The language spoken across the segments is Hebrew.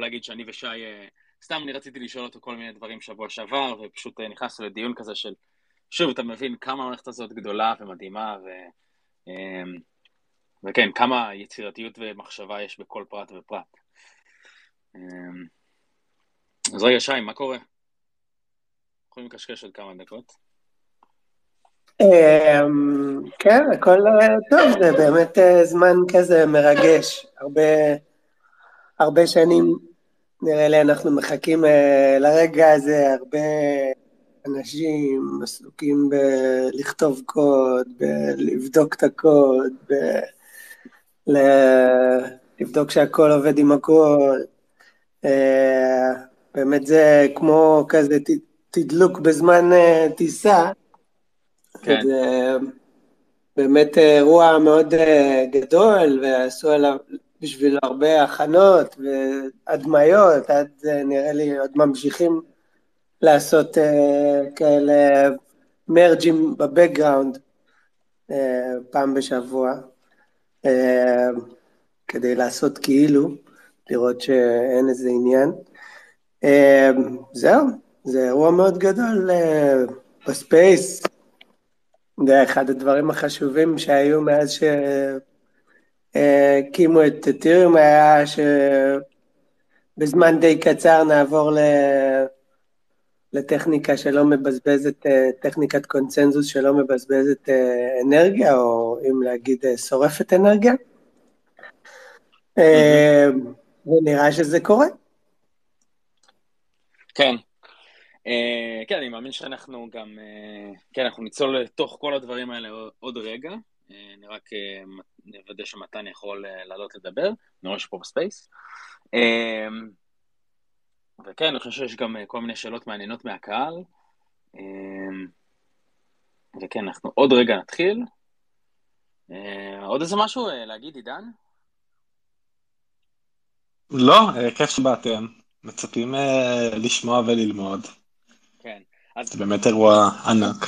להגיד שאני ושי, סתם אני רציתי לשאול אותו כל מיני דברים שבוע שעבר, ופשוט נכנסנו לדיון כזה של, שוב, אתה מבין כמה המערכת הזאת גדולה ומדהימה, ו... וכן, כמה יצירתיות ומחשבה יש בכל פרט ופרט. אז רגע, שי, מה קורה? יכולים לקשקש עוד כמה דקות. אמ, כן, הכל אה, טוב, זה באמת אה, זמן כזה מרגש. הרבה, הרבה שנים, נראה לי, אנחנו מחכים אה, לרגע הזה, הרבה אנשים עסוקים בלכתוב קוד, בלבדוק את הקוד, ב... לבדוק שהכל עובד עם הכל. באמת זה כמו כזה תדלוק בזמן טיסה. כן. זה באמת אירוע מאוד אה, גדול, ועשו עליו בשביל הרבה הכנות והדמיות, עד אה, נראה לי עוד ממשיכים לעשות אה, כאלה מרג'ים ב background פעם בשבוע, כדי לעשות כאילו, לראות שאין איזה עניין. זהו, זה אירוע מאוד גדול ב space, זה אחד הדברים החשובים שהיו מאז שהקימו את אתיריום, היה שבזמן די קצר נעבור ל... לטכניקה שלא מבזבזת, טכניקת קונצנזוס שלא מבזבזת אנרגיה, או אם להגיד שורפת אנרגיה. ונראה שזה קורה. כן, כן, אני מאמין שאנחנו גם, כן, אנחנו ניצול לתוך כל הדברים האלה עוד רגע. Uh, אני רק uh, נוודא שמתן יכול uh, לעלות לדבר, אני רואה שפה בספייס. וכן, אני חושב שיש גם כל מיני שאלות מעניינות מהקהל. וכן, אנחנו עוד רגע נתחיל. עוד איזה משהו להגיד, עידן? לא, כיף שבאתם. מצפים לשמוע וללמוד. כן. אז... זה באמת אירוע ענק.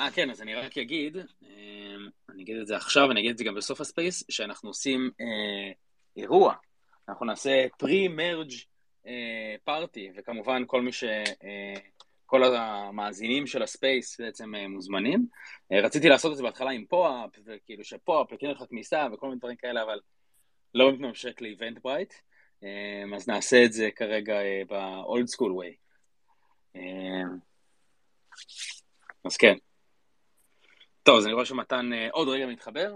אה, כן, אז אני רק אגיד, אני אגיד את זה עכשיו, אני אגיד את זה גם בסוף ה space, שאנחנו עושים אה, אירוע. אנחנו נעשה pre-merge אה, party, וכמובן כל מי ש... אה, כל המאזינים של ה space בעצם אה, מוזמנים. אה, רציתי לעשות את זה בהתחלה עם POAP, וכאילו ש POAP יקנה לך כניסה וכל מיני דברים כאלה, אבל לא מתממשק ל Eventbrite, אה, אז נעשה את זה כרגע ב-old school way. אה, אז כן. טוב, אז אני רואה שמתן אה, עוד רגע מתחבר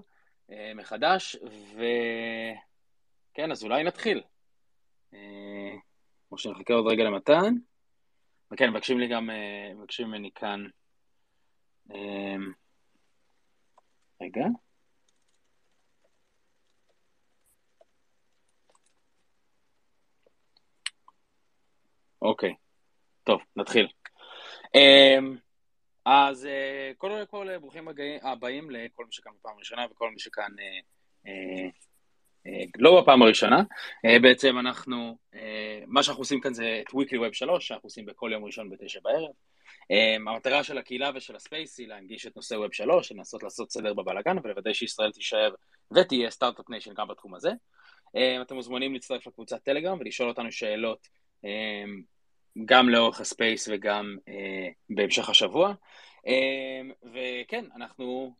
אה, מחדש, וכן, אז אולי נתחיל. כמו שנחכה עוד רגע למתן. וכן, מבקשים לי גם, מבקשים ממני כאן. רגע. אוקיי. טוב, נתחיל. אז אה, קודם כל, ברוכים הבאים לכל מי שכאן בפעם הראשונה וכל מי שכאן אה, אה, לא בפעם הראשונה. בעצם אנחנו, מה שאנחנו עושים כאן זה את Weekly Web 3, שאנחנו עושים בכל יום ראשון בתשע בערב. המטרה של הקהילה ושל ה space היא להנגיש את נושא Web 3, לנסות לעשות סדר בבלאגן ולוודא שישראל תישאר ותהיה start-up nation גם בתחום הזה. אתם מוזמנים להצטרף לקבוצת טלגרם ולשאול אותנו שאלות גם לאורך הספייס וגם אה, בהמשך השבוע. אה, וכן, אנחנו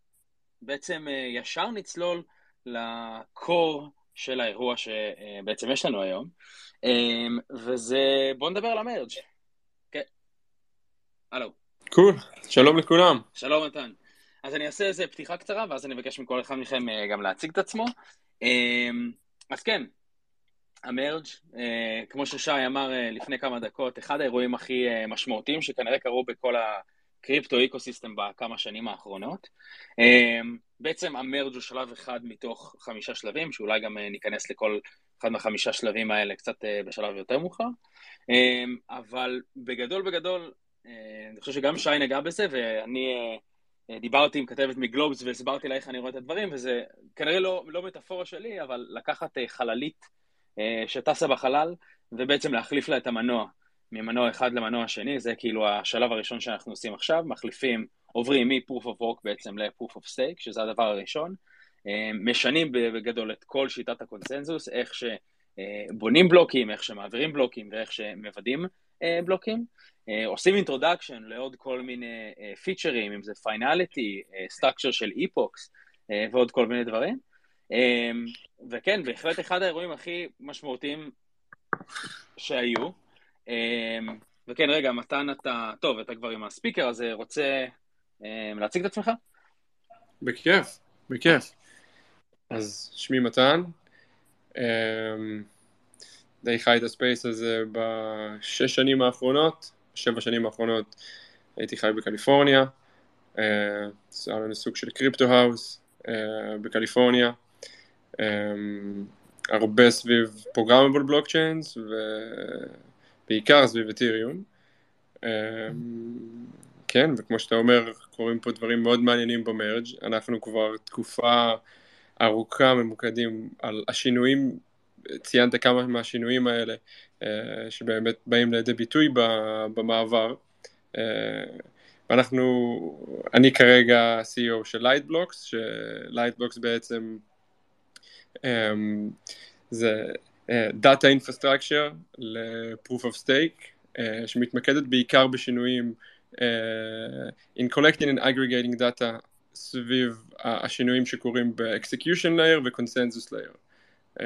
בעצם אה, ישר נצלול לקור של האירוע שבעצם יש לנו היום, אה, וזה, בואו נדבר על המרג'. כן. הלו. קול, cool. שלום לכולם. שלום מתן. אז אני אעשה איזה פתיחה קצרה, ואז אני אבקש מכל אחד מכם אה, גם להציג את עצמו. אה, אז כן, המרג', אה, כמו ששי אמר אה, לפני כמה דקות, אחד האירועים הכי אה, משמעותיים שכנראה קרו בכל הקריפטו איקוסיסטם בכמה שנים האחרונות. בעצם המרג' הוא שלב אחד מתוך חמישה שלבים, שאולי גם ניכנס לכל אחד מהחמישה שלבים האלה קצת בשלב יותר מאוחר. אבל בגדול בגדול, אני חושב שגם שי נגע בזה, ואני... דיברתי עם כתבת מגלובס והסברתי לה איך אני רואה את הדברים, וזה כנראה לא, לא מטאפורה שלי, אבל לקחת חללית שטסה בחלל, ובעצם להחליף לה את המנוע, ממנוע אחד למנוע שני, זה כאילו השלב הראשון שאנחנו עושים עכשיו, מחליפים, עוברים מ-proof of work בעצם ל-proof of stake, שזה הדבר הראשון, אה, משנים בגדול את כל שיטת הקונצנזוס, איך בונים בלוקים, איך שמעבירים בלוקים ואיך שמוודאים בלוקים. עושים introduction לעוד כל מיני פיצ'רים, אם זה finality, structure של epochs ועוד כל מיני דברים. וכן, בהחלט אחד האירועים הכי משמעותיים שהיו. וכן, רגע, מתן אתה, טוב, אתה כבר עם ה speaker, אז רוצה להציג את עצמך? בכיף, בכיף. אז שמי מתן, די חי את ה space הזה בשש שנים האחרונות, שבע שנים האחרונות הייתי חי בקליפורניה, זה היה לנו סוג של crypto house בקליפורניה, הרבה סביב programmable blockchains ובעיקר סביב Ethereum. כן, וכמו שאתה אומר, קורים פה דברים מאוד מעניינים ב merge, אנחנו כבר תקופה ארוכה ממוקדים על השינויים, ציינת כמה מהשינויים האלה שבאמת באים לידי ביטוי במעבר. ואנחנו, אני כרגע CEO של Lightblocks, ש-Lightblocks בעצם זה Data Infrastructure ל-Proof of Stake, שמתמקדת בעיקר בשינויים uh, in collecting and aggregating data סביב השינויים שקורים ב-execution layer ו-consensus layer. Um,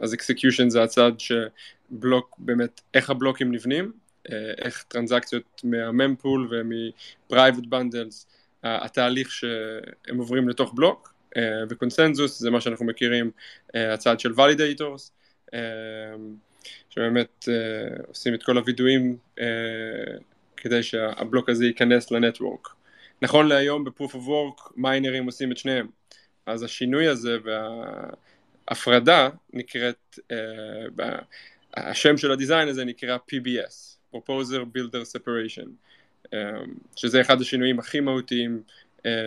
אז execution זה הצד שבלוק, באמת, איך הבלוקים נבנים, uh, איך טרנזקציות מהממפול ומ-private bundles, uh, התהליך שהם עוברים לתוך בלוק, uh, וקונסנזוס זה מה שאנחנו מכירים, uh, הצד של validators, uh, שבאמת עושים את כל הווידואים כדי שהבלוק הזה ייכנס לנטוורק. נכון להיום ב-Proof of Work מיינרים עושים את שניהם, אז השינוי הזה וההפרדה נקראת, השם של הדיזיין הזה נקרא PBS, Proposer Builder Separation, שזה אחד השינויים הכי מהותיים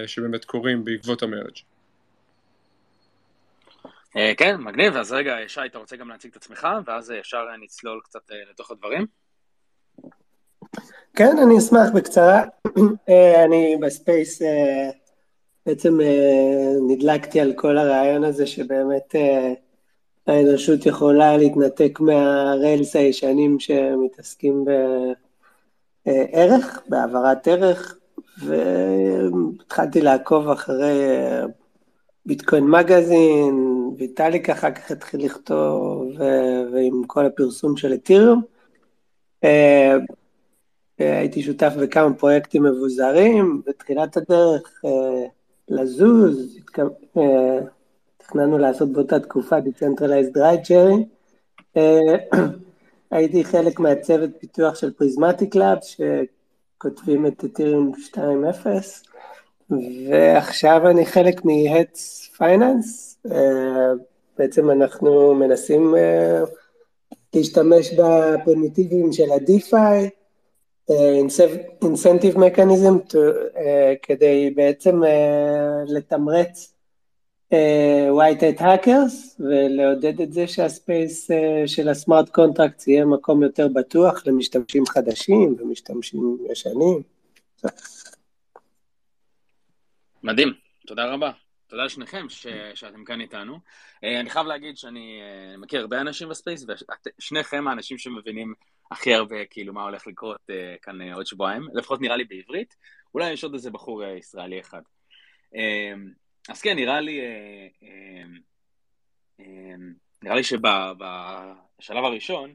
שבאמת קורים בעקבות המרג'. כן, מגניב, אז רגע, שי, אתה רוצה גם להציג את עצמך, ואז ישר נצלול קצת לתוך הדברים? כן, אני אשמח בקצרה. אני ב-space בעצם נדלקתי על כל הרעיון הזה שבאמת האנושות יכולה להתנתק מה-rails הישנים שמתעסקים בערך, בהעברת ערך, והתחלתי לעקוב אחרי Bitcoin Magazine, ויטאליק אחר כך התחיל לכתוב, ועם כל הפרסום של אתיריום. הייתי שותף בכמה פרויקטים מבוזרים, בתחילת הדרך לזוז, תכננו לעשות באותה תקופה Decentralized Ride Sharing. הייתי חלק מהצוות פיתוח של פריזמטיק לאב, שכותבים את אתיריום 2.0, ועכשיו אני חלק מ-Heads Finance, בעצם אנחנו מנסים להשתמש בפרימיטיבים של ה-DeFi, incentive mechanism כדי בעצם uh, לתמרץ white hat hackers ולעודד את זה שה-space של ה-smart contract יהיה מקום יותר בטוח למשתמשים חדשים ומשתמשים ישנים. מדהים, תודה רבה. תודה לשניכם ש... שאתם כאן איתנו. Uh, אני חייב להגיד שאני uh, מכיר הרבה אנשים ב-space, ושניכם האנשים שמבינים הכי הרבה, כאילו, מה הולך לקרות uh, כאן עוד שבועיים, לפחות נראה לי בעברית, אולי יש עוד איזה בחור ישראלי אחד. אז כן, נראה לי, נראה לי שבשלב הראשון,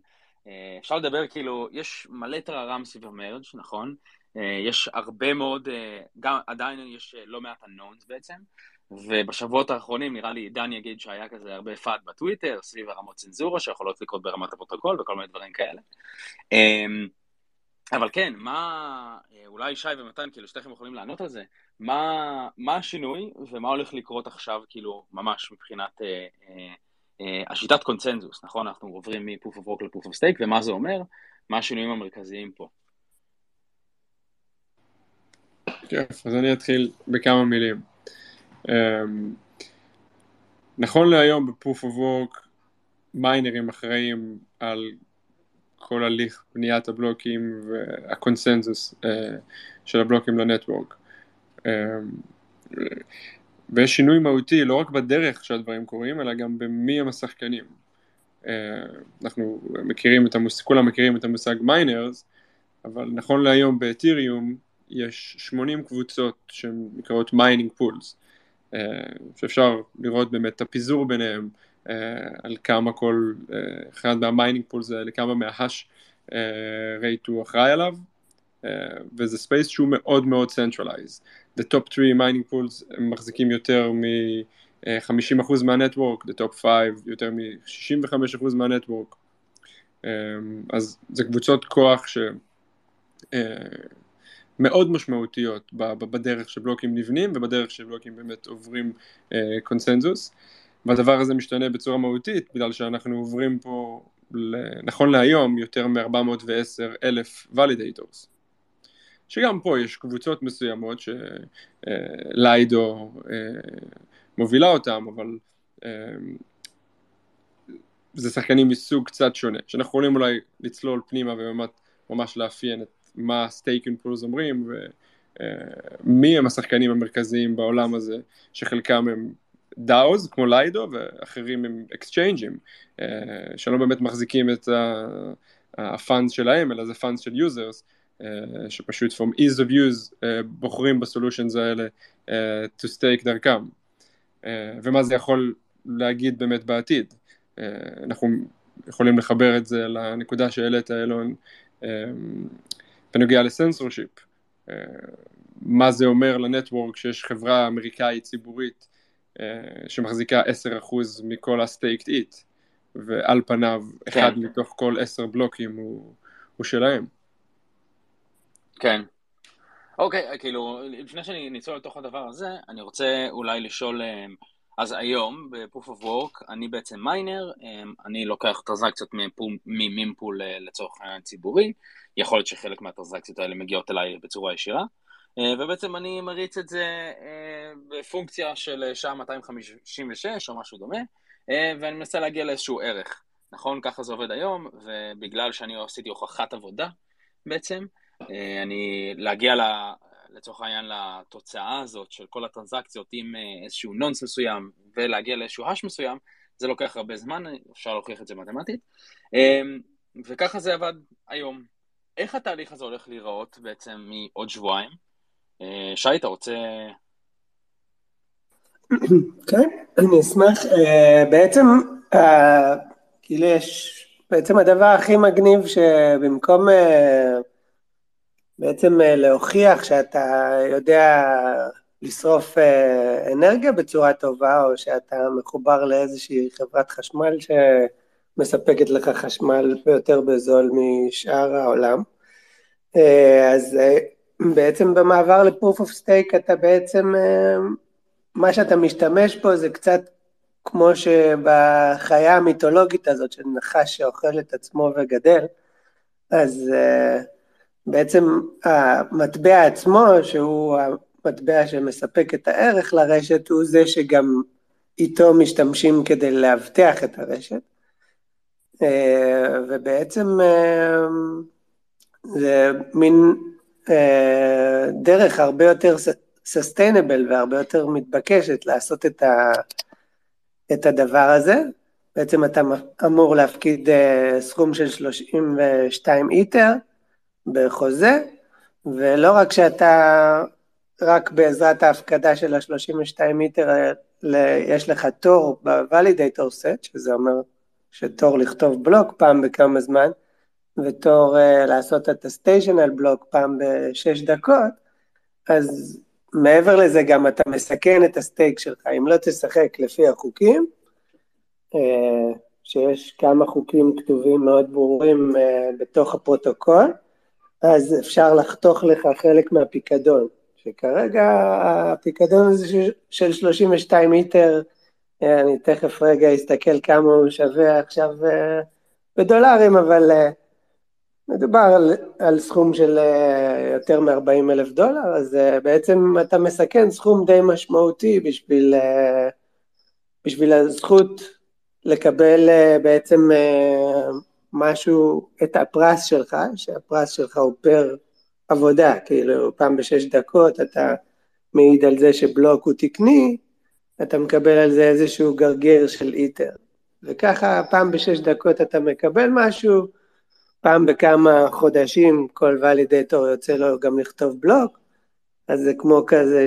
אפשר לדבר, כאילו, יש מלא טררם סביב ה-Merge, נכון? יש הרבה מאוד, גם עדיין יש לא מעט unknowns בעצם, ובשבועות האחרונים נראה לי דן יגיד שהיה כזה הרבה FUD בטוויטר סביב הרמות צנזורה שיכולות לקרות ברמת הפרוטוקול וכל מיני דברים כאלה. אבל כן, מה, אולי שי ומתן, כאילו שניכם יכולים לענות על זה, מה, מה השינוי ומה הולך לקרות עכשיו, כאילו, ממש מבחינת אה, אה, אה, השיטת consensus, נכון? אנחנו עוברים מ-proof of work ל-proof of stake, ומה זה אומר? מה השינויים המרכזיים פה? כיף, אז אני אתחיל בכמה מילים. Um, נכון להיום בפוף אוף וורק מיינרים אחראים על כל הליך בניית הבלוקים והקונסנזוס uh, של הבלוקים לנטוורק. Um, ויש שינוי מהותי לא רק בדרך שהדברים קורים, אלא גם במי הם השחקנים. Uh, אנחנו מכירים את המושג, כולם מכירים את המושג miners, אבל נכון להיום באתיריום יש 80 קבוצות שהן נקראות mining pools, שאפשר לראות באמת את הפיזור ביניהם, על כמה כל אחד מה-mining pools האלה, כמה מה-hash rate הוא אחראי עליו, וזה space שהוא מאוד מאוד centralized. The top 3 mining pools הם מחזיקים יותר מ-50% מה-network, the top 5 יותר מ-65% מהנטוורק. אז זה קבוצות כוח ש... מאוד משמעותיות בדרך שבלוקים נבנים ובדרך שבלוקים באמת עוברים קונסנזוס. והדבר הזה משתנה בצורה מהותית בגלל שאנחנו עוברים פה נכון להיום יותר מ-410 אלף ולידייטורס. שגם פה יש קבוצות מסוימות ש-Lido מובילה אותם, אבל זה שחקנים מסוג קצת שונה, שאנחנו יכולים אולי לצלול פנימה וממש לאפיין את מה staking pools אומרים ומי הם השחקנים המרכזיים בעולם הזה, שחלקם הם DAOs כמו Lido ואחרים הם אקסצ'יינג'ים, שלא באמת מחזיקים את הפאנס שלהם אלא זה funds של users. Uh, שפשוט from ease of use בוחרים בסולושנס האלה to stake דרכם. ומה זה יכול להגיד באמת בעתיד? אנחנו יכולים לחבר את זה לנקודה שהעלית אילון uh, בנוגע לסנסורשיפ uh, מה זה אומר לנטוורק שיש חברה אמריקאית ציבורית uh, שמחזיקה 10% מכל הסטייקט איט ועל פניו כן. אחד מתוך כל 10 בלוקים הוא, הוא שלהם כן. אוקיי, כאילו, לפני שאני ניצול לתוך הדבר הזה, אני רוצה אולי לשאול, אה, אז היום ב-Proof of Work אני בעצם מיינר, אה, אני לוקח טרנזקציות ממימפול אה, לצורך העניין ציבורי, יכול להיות שחלק מהטרנזקציות האלה מגיעות אליי בצורה ישירה, ובעצם אני מריץ את זה בפונקציה של שעה 256 או משהו דומה, ואני מנסה להגיע לאיזשהו ערך, נכון? ככה זה עובד היום, ובגלל שאני עשיתי הוכחת עבודה בעצם, אה, אני להגיע לצורך העניין לתוצאה הזאת של כל הטרנזקציות עם אה, איזשהו נונס מסוים ולהגיע לאיזשהו האש מסוים, זה לוקח הרבה זמן, אפשר להוכיח את זה מתמטית. אה, וככה זה עבד היום. איך התהליך הזה הולך להיראות בעצם מעוד שבועיים? שי, אתה רוצה... כן, אני אשמח. בעצם, כאילו יש, בעצם הדבר הכי מגניב שבמקום בעצם אה, להוכיח שאתה יודע לשרוף אה, אנרגיה בצורה טובה, או שאתה מחובר לאיזושהי חברת חשמל שמספקת לך חשמל יותר בזול משאר העולם. אה, אז בעצם במעבר ל-proof of stake אתה בעצם, מה שאתה משתמש בו זה קצת כמו שבחיה המיתולוגית הזאת של נחש שאוכל את עצמו וגדל, אז בעצם המטבע עצמו, שהוא המטבע שמספק את הערך לרשת, הוא זה שגם איתו משתמשים כדי לאבטח את הרשת. אה, ובעצם אה, זה מין אה, דרך הרבה יותר סוסטיינבל והרבה יותר מתבקשת לעשות את, ה, את הדבר הזה. בעצם אתה אמור להפקיד סכום של 32 איטר, בחוזה, ולא רק שאתה, רק בעזרת ההפקדה של ה-32 מיטר, יש לך תור ב-validator set, שזה אומר שתור לכתוב בלוק פעם בכמה זמן, ובתור uh, לעשות את ה-attestation לבלוק פעם בשש דקות, אז מעבר לזה גם אתה מסכן את ה-stake שלך, אם לא תשחק לפי החוקים, uh, שיש כמה חוקים כתובים מאוד ברורים uh, בתוך הפרוטוקול, אז אפשר לחתוך לך חלק מהפיקדון, שכרגע הפיקדון הזה של 32 Ether, אני תכף רגע אסתכל כמה הוא שווה עכשיו אה, בדולרים, אבל אה, מדובר על, על סכום של אה, יותר מ-40 אלף דולר, אז בעצם אתה מסכן סכום די משמעותי בשביל, בשביל הזכות לקבל בעצם משהו, את הפרס שלך, שהפרס שלך הוא פר עבודה, כאילו פעם בשש דקות אתה מעיד על זה שבלוק הוא תקני, אתה מקבל על זה איזשהו גרגר של איטר. וככה פעם בשש דקות אתה מקבל משהו, פעם בכמה חודשים כל validator יוצא לו גם לכתוב בלוק, אז זה כמו כזה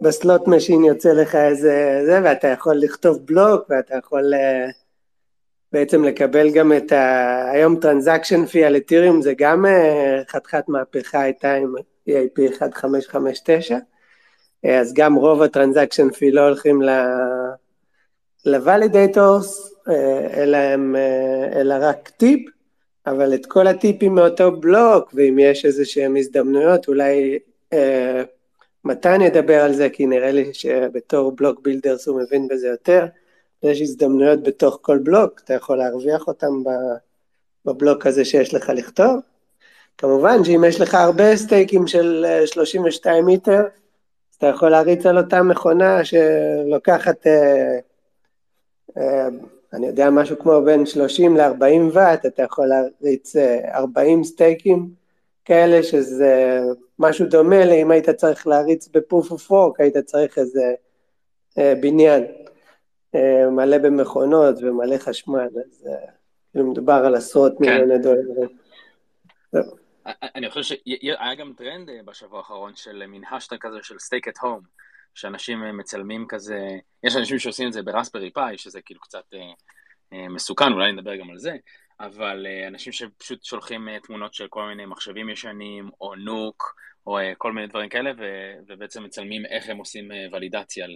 שב-slot machine יוצא לך איזה זה, ואתה יכול לכתוב בלוק, ואתה יכול אה, בעצם לקבל גם את ה... היום transaction fee על אתיריום זה גם אה, חתיכת מהפכה הייתה עם EIP 1559, אה, אז גם רוב ה-transaction fee לא הולכים ל... ל-validators, אלא, הם, אלא רק טיפ, אבל את כל הטיפים מאותו בלוק, ואם יש איזה שהם הזדמנויות, אולי אה, מתן ידבר על זה, כי נראה לי שבתור block builders הוא מבין בזה יותר. יש הזדמנויות בתוך כל בלוק, אתה יכול להרוויח אותם בבלוק הזה שיש לך לכתוב. כמובן שאם יש לך הרבה סטייקים של 32 אה, מיטר, אז אתה יכול להריץ על אותה מכונה שלוקחת... אה, אה, אני יודע, משהו כמו בין 30 ל-40 ואט, אתה יכול להריץ 40 סטייקים כאלה, שזה משהו דומה לאם היית צריך להריץ בפוף ופורק, היית צריך איזה בניין. אה, מלא במכונות ומלא חשמל, אז אה, כאילו מדובר על עשרות כן. מיליוני דולרים. אני חושב שהיה גם טרנד אה, בשבוע האחרון של מין השטג כזה של stake at home, שאנשים מצלמים כזה, יש אנשים שעושים את זה ברספרי פאי, שזה כאילו קצת מסוכן, אולי נדבר גם על זה, אבל אנשים שפשוט שולחים תמונות של כל מיני מחשבים ישנים, או NUC, או כל מיני דברים כאלה, ובעצם מצלמים איך הם עושים ולידציה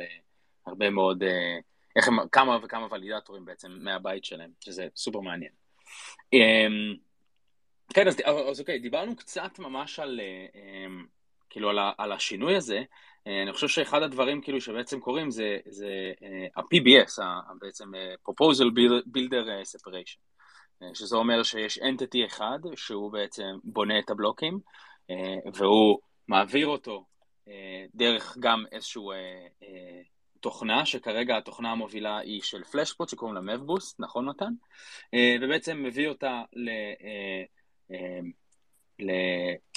להרבה מאוד איך הם, כמה וכמה ולידטורים בעצם מהבית שלהם, שזה סופר מעניין. אמ, כן, אז, אז אוקיי, דיברנו קצת ממש על, אמ, כאילו, על, על השינוי הזה. אה, אני חושב שאחד הדברים כאילו שבעצם קורים זה, זה אה, ה-PBS, בעצם אה, Proposal Builder Separation, שזה אומר שיש entity אחד שהוא בעצם בונה את הבלוקים, והוא מעביר אותו דרך גם איזשהו תוכנה, שכרגע התוכנה המובילה היא של פלשפוט שקוראים לה מבבוסט, נכון מתן? אה, ובעצם מביא אותה ל...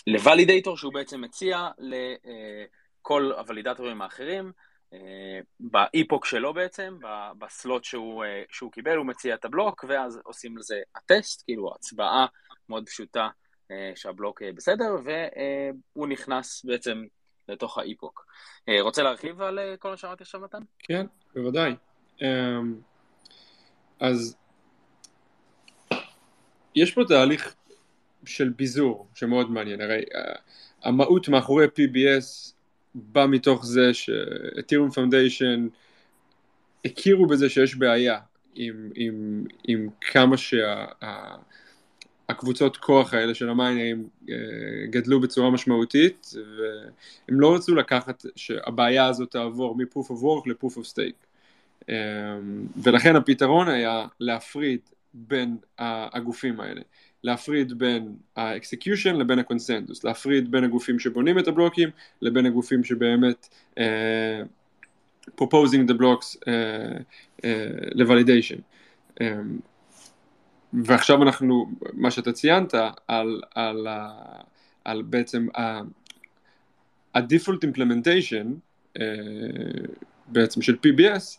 לוולידייטור אה, שהוא בעצם מציע לכל הוולידטורים האחרים, אה, באיפוק שלו בעצם, בסלוט שהוא, שהוא קיבל, הוא מציע את הבלוק, ואז עושים לזה הטסט, כאילו הצבעה מאוד פשוטה שהבלוק בסדר, והוא נכנס בעצם לתוך האיפוק. אה, רוצה להרחיב על אה, כל מה שאמרתי עכשיו מתן? כן, בוודאי. אמ, אז יש פה תהליך של ביזור שמאוד מעניין, הרי אה, המהות מאחורי PBS בא מתוך זה שאתירום פונדיישן הכירו בזה שיש בעיה עם, עם, עם כמה שה... הקבוצות כוח האלה של המיינרים אה, גדלו בצורה משמעותית והם לא רצו לקחת שהבעיה הזאת תעבור מ-proof of work ל-proof of stake. אה, ולכן הפתרון היה להפריד בין הגופים האלה. להפריד בין ה-execution לבין הקונסנדוס להפריד בין הגופים שבונים את הבלוקים לבין הגופים שבאמת uh, proposing the blocks uh, uh, ל-validation. um, ועכשיו אנחנו, מה שאתה ציינת, על, על, על בעצם ה-default implementation uh, בעצם של PBS,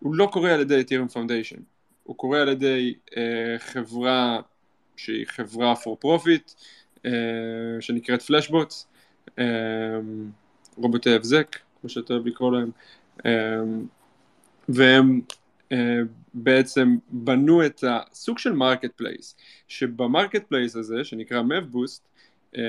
הוא לא קורה על ידי Ethereum Foundation, הוא קורה על ידי uh, חברה שהיא חברה for profit, uh, שנקראת Flashbots, רובוטי הבזק, כמו שאתה אוהב לקרוא להם, והם אה, בעצם בנו את הסוג של marketplace, שב-marketplace הזה שנקרא MEV-Boost אה,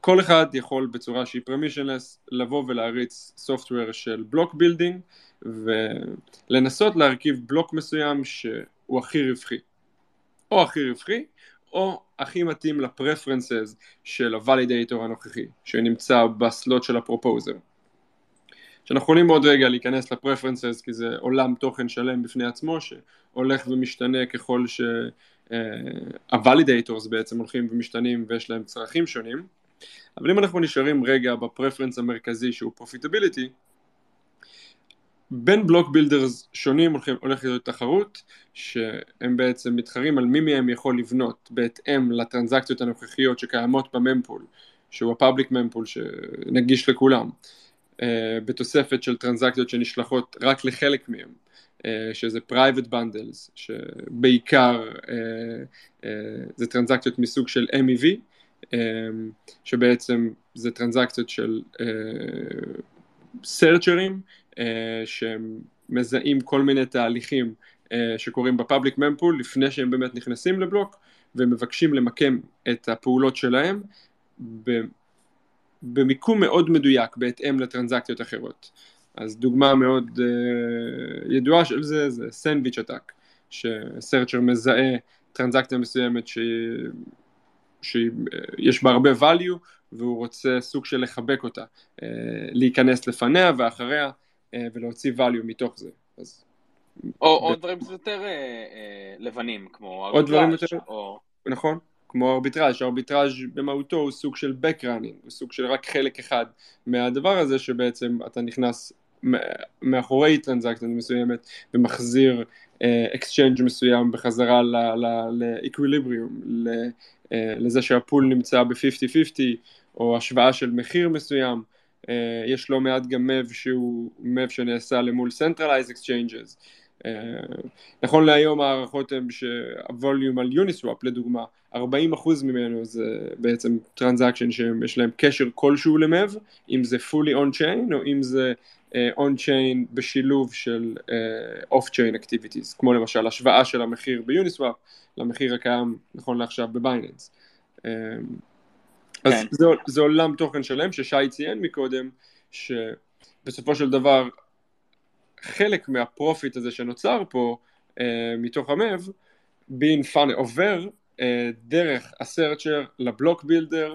כל אחד יכול בצורה שהיא permissionless לבוא ולהריץ software של block building ולנסות להרכיב בלוק מסוים שהוא הכי רווחי. או הכי רווחי או הכי מתאים ל preferences של ה validator הנוכחי שנמצא ב slot של ה proposer שאנחנו יכולים עוד רגע להיכנס ל preferences כי זה עולם תוכן שלם בפני עצמו שהולך ומשתנה ככל שה validators בעצם הולכים ומשתנים ויש להם צרכים שונים. אבל אם אנחנו נשארים רגע ב preference המרכזי שהוא profitability בין block builders שונים הולכים, הולכת להיות תחרות שהם בעצם מתחרים על מי מהם יכול לבנות בהתאם לטרנזקציות הנוכחיות שקיימות בממפול שהוא הפאבליק ממפול שנגיש לכולם. אה, בתוספת של טרנזקציות שנשלחות רק לחלק מהם, אה, שזה private bundles, שבעיקר זה טרנזקציות מסוג של MEV, שבעצם זה טרנזקציות של סרצ'רים שהם מזהים כל מיני תהליכים שקורים בפאבליק ממפול לפני שהם באמת נכנסים לבלוק ומבקשים למקם את הפעולות שלהם במיקום מאוד מדויק בהתאם לטרנזקציות אחרות. אז דוגמה מאוד uh, ידועה של זה זה סנדוויץ' עתק, שסרצ'ר מזהה טרנזקציה מסוימת שיש בה הרבה value והוא רוצה סוג של לחבק אותה, uh, להיכנס לפניה ואחריה uh, ולהוציא value מתוך זה. אז או, ב... או דברים יותר uh, לבנים, כמו עוד דברים יותר, או... נכון. כמו ארביטראז', שארביטראז' במהותו הוא סוג של back running, הוא סוג של רק חלק אחד מהדבר הזה שבעצם אתה נכנס מאחורי טרנזקציה מסוימת ומחזיר exchange uh, מסוים בחזרה ל equilibrium, uh, לזה שה pool נמצא ב-50-50 או השוואה של מחיר מסוים, uh, יש לא מעט גם MEV שהוא MEV שנעשה למול Centralized Exchanges, uh, נכון להיום הערכות הן שה volume על Uniswap לדוגמה 40% ממנו זה בעצם transaction שיש להם קשר כלשהו ל MEV, אם זה fully on chain או אם זה uh, on chain בשילוב של uh, off chain activities, כמו למשל השוואה של המחיר ב Uniswap למחיר הקיים נכון לעכשיו ב Binance. אז כן. זה, זה עולם תוכן שלם ששי ציין מקודם, שבסופו של דבר חלק מה profit הזה שנוצר פה uh, מתוך ה MEV, being fun עובר אה, דרך ה searcher ל block builder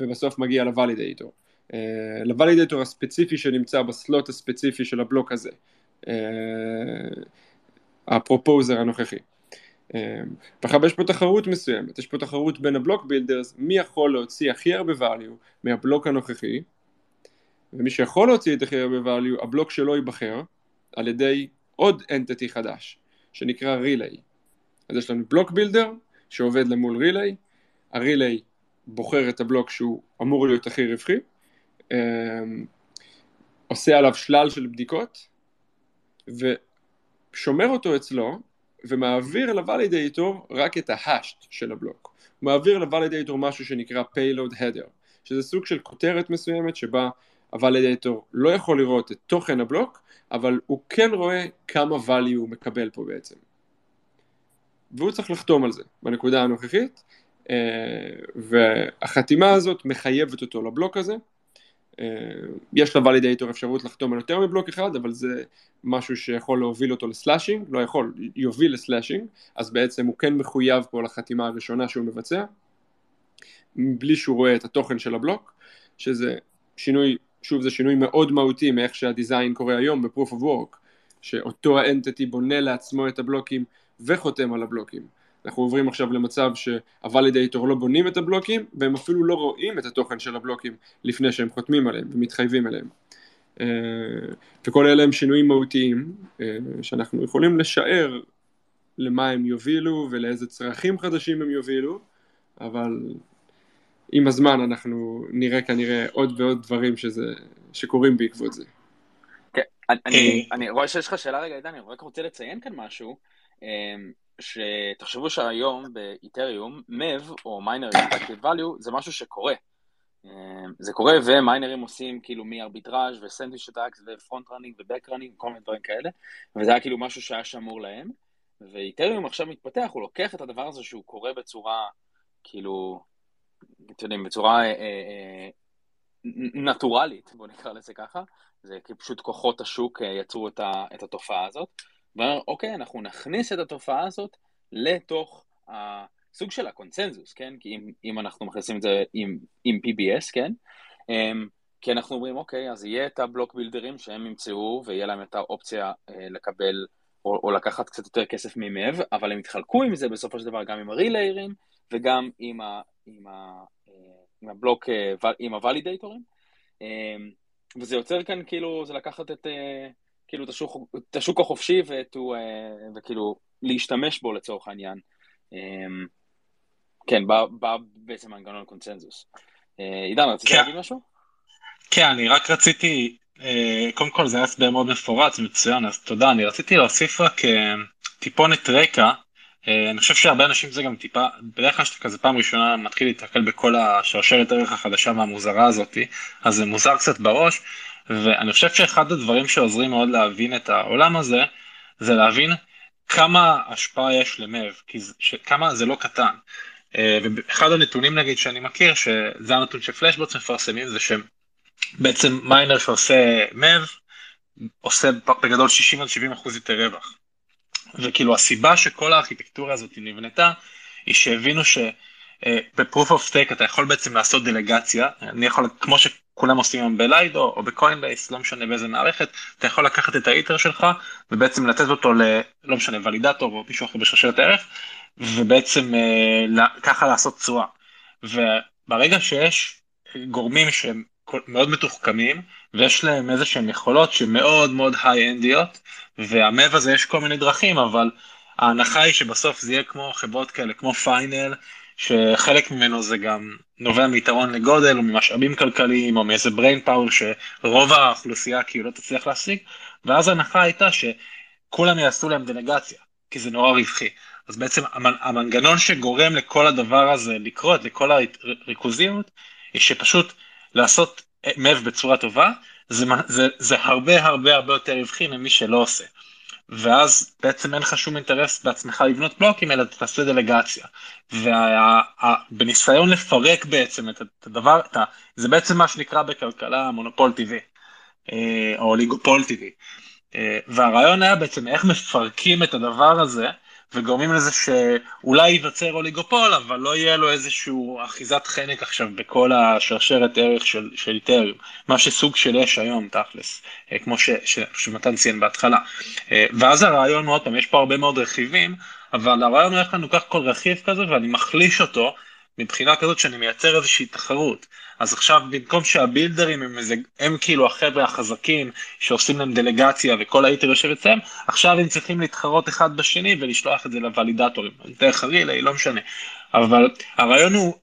ובסוף מגיע ל validator. אה, ל validator הספציפי שנמצא ב slot הספציפי של הבלוק הזה. אה, ה proposer הנוכחי. ואחר יש פה תחרות מסוימת, יש פה תחרות בין ה block builders, מי יכול להוציא הכי הרבה value מהבלוק הנוכחי, ומי שיכול להוציא את הכי הרבה value, הבלוק שלו ייבחר על ידי עוד entity חדש, שנקרא relay. אז יש לנו block builder, שעובד למול relay, ה relay בוחר את הבלוק שהוא אמור להיות הכי רווחי, אמ, עושה עליו שלל של בדיקות, ושומר אותו אצלו, ומעביר לוולידייטור רק את ההאשט של הבלוק. הוא מעביר לוולידייטור משהו שנקרא payload header, שזה סוג של כותרת מסוימת שבה הוולידייטור לא יכול לראות את תוכן הבלוק, אבל הוא כן רואה כמה value הוא מקבל פה בעצם. והוא צריך לחתום על זה בנקודה הנוכחית, אה, והחתימה הזאת מחייבת אותו לבלוק הזה. אה, יש לוולידייטור אפשרות לחתום על יותר מבלוק אחד, אבל זה משהו שיכול להוביל אותו לסלאשינג, לא יכול, יוביל לסלאשינג, אז בעצם הוא כן מחויב פה לחתימה הראשונה שהוא מבצע, בלי שהוא רואה את התוכן של הבלוק, שזה שינוי, שוב זה שינוי מאוד מהותי מאיך שהדיזיין קורה היום ב-proof of work, שאותו האנטיטי בונה לעצמו את הבלוקים וחותם על הבלוקים. אנחנו עוברים עכשיו למצב שהוולידייטור לא בונים את הבלוקים והם אפילו לא רואים את התוכן של הבלוקים לפני שהם חותמים עליהם ומתחייבים עליהם. אה, וכל אלה הם שינויים מהותיים אה, שאנחנו יכולים לשער למה הם יובילו ולאיזה צרכים חדשים הם יובילו, אבל עם הזמן אנחנו נראה כנראה עוד ועוד דברים שזה, שקורים בעקבות זה. כן, אני, אני רואה שיש לך שאלה רגע, עידן, אני רק רוצה לציין כאן משהו. אמ, שתחשבו שהיום באיתריום, MEV או miner extractable value זה משהו שקורה. אמ, זה קורה ומיינרים עושים כאילו מארביטראז' ו sandwich attacks ו front running ו back running וכל מיני דברים כאלה וזה היה כאילו משהו שהיה שמור להם ואיתריום עכשיו מתפתח, הוא לוקח את הדבר הזה שהוא קורה בצורה כאילו, אתם יודעים, בצורה אה, אה, נטורלית, בוא נקרא לזה ככה, זה כי פשוט כוחות השוק אה, יצרו את, התופעה הזאת ואומר, אוקיי, אנחנו נכניס את התופעה הזאת לתוך הסוג של הקונצנזוס, כן? כי אם, אם אנחנו מכניסים את זה עם, עם PBS, כן? Um, כי אנחנו אומרים, אוקיי, אז יהיה את הבלוק בילדרים שהם ימצאו, ויהיה להם את האופציה לקבל או, או לקחת קצת יותר כסף ממב, אבל הם יתחלקו עם זה בסופו של דבר גם עם הריליירים וגם עם, ה, עם, ה, uh, עם הבלוק, uh, עם הוולידייטורים. Um, וזה יוצר כאן כאילו, זה לקחת את... כאילו את השוק, את השוק החופשי אה, וכאילו להשתמש בו לצורך העניין. כן, בא, בא בעצם מנגנון קונצנזוס. אה, עידן, רצית כן. להגיד משהו? כן, אני רק רציתי אה, קודם כל זה היה הסבר מאוד מפורט, מצוין, אז תודה. אני רציתי להוסיף רק אה, טיפונת רקע. אה, אני חושב שהרבה אנשים זה גם טיפה, בדרך כלל שאתה כזה פעם ראשונה מתחיל להתקל בכל השרשרת ערך החדשה והמוזרה הזאתי, אז זה מוזר קצת בראש, ואני חושב שאחד הדברים שעוזרים מאוד להבין את העולם הזה, זה להבין כמה השפעה יש למב, כי זה, כמה זה לא קטן. ואחד הנתונים נגיד שאני מכיר, שזה הנתון שפלשבוטס מפרסמים, זה שהם בעצם מיינר שעושה מב, עושה בגדול 60 עד 70 אחוז יותר רווח. וכאילו הסיבה שכל הארכיטקטורה הזאת נבנתה, היא שהבינו שב proof of stake אתה יכול בעצם לעשות דלגציה, אני יכול, כמו שכולם עושים היום ב Lido או ב Coinbase, לא משנה באיזה מערכת, אתה יכול לקחת את ה Ether שלך ובעצם לתת אותו ל... לא משנה, validator או מישהו אחר בשרשרת ערך, ובעצם אה, ככה לעשות תשואה. וברגע שיש גורמים שהם מאוד מתוחכמים, ויש להם איזה שהם יכולות שמאוד מאוד היי-אנדיות, והמב הזה יש כל מיני דרכים, אבל ההנחה היא שבסוף זה יהיה כמו חברות כאלה, כמו פיינל, שחלק ממנו זה גם נובע מיתרון לגודל, או ממשאבים כלכליים, או מאיזה brain power שרוב האוכלוסייה כאילו לא תצליח להשיג, ואז ההנחה הייתה שכולם יעשו להם דנגציה, כי זה נורא רווחי. אז בעצם המנגנון שגורם לכל הדבר הזה לקרות, לכל הריכוזיות, היא שפשוט לעשות מב בצורה טובה, זה, זה, זה הרבה הרבה הרבה יותר רווחי ממי שלא עושה. ואז בעצם אין לך שום אינטרס בעצמך לבנות בלוקים, אלא תעשה דלגציה. ובניסיון לפרק בעצם את הדבר, את ה, זה בעצם מה שנקרא בכלכלה מונופול טבעי, אה, או ליגופול טבעי. אה, והרעיון היה בעצם איך מפרקים את הדבר הזה, וגורמים לזה שאולי ייווצר אוליגופול, אבל לא יהיה לו איזשהו אחיזת חנק עכשיו בכל השרשרת ערך של, של איתריום, מה שסוג של יש היום תכלס, אה, כמו ש, ש, שמתן ציין בהתחלה. אה, ואז הרעיון, עוד פעם, יש פה הרבה מאוד רכיבים, אבל הרעיון הוא איך אני לוקח כל רכיב כזה ואני מחליש אותו מבחינה כזאת שאני מייצר איזושהי תחרות. אז עכשיו במקום שהבילדרים הם, איזה, הם כאילו החבר'ה החזקים שעושים להם דלגציה וכל האיטר יושב אצלם, עכשיו הם צריכים להתחרות אחד בשני ולשלוח את זה לוולידטורים, דרך הרילי, לא משנה. אבל הרעיון הוא,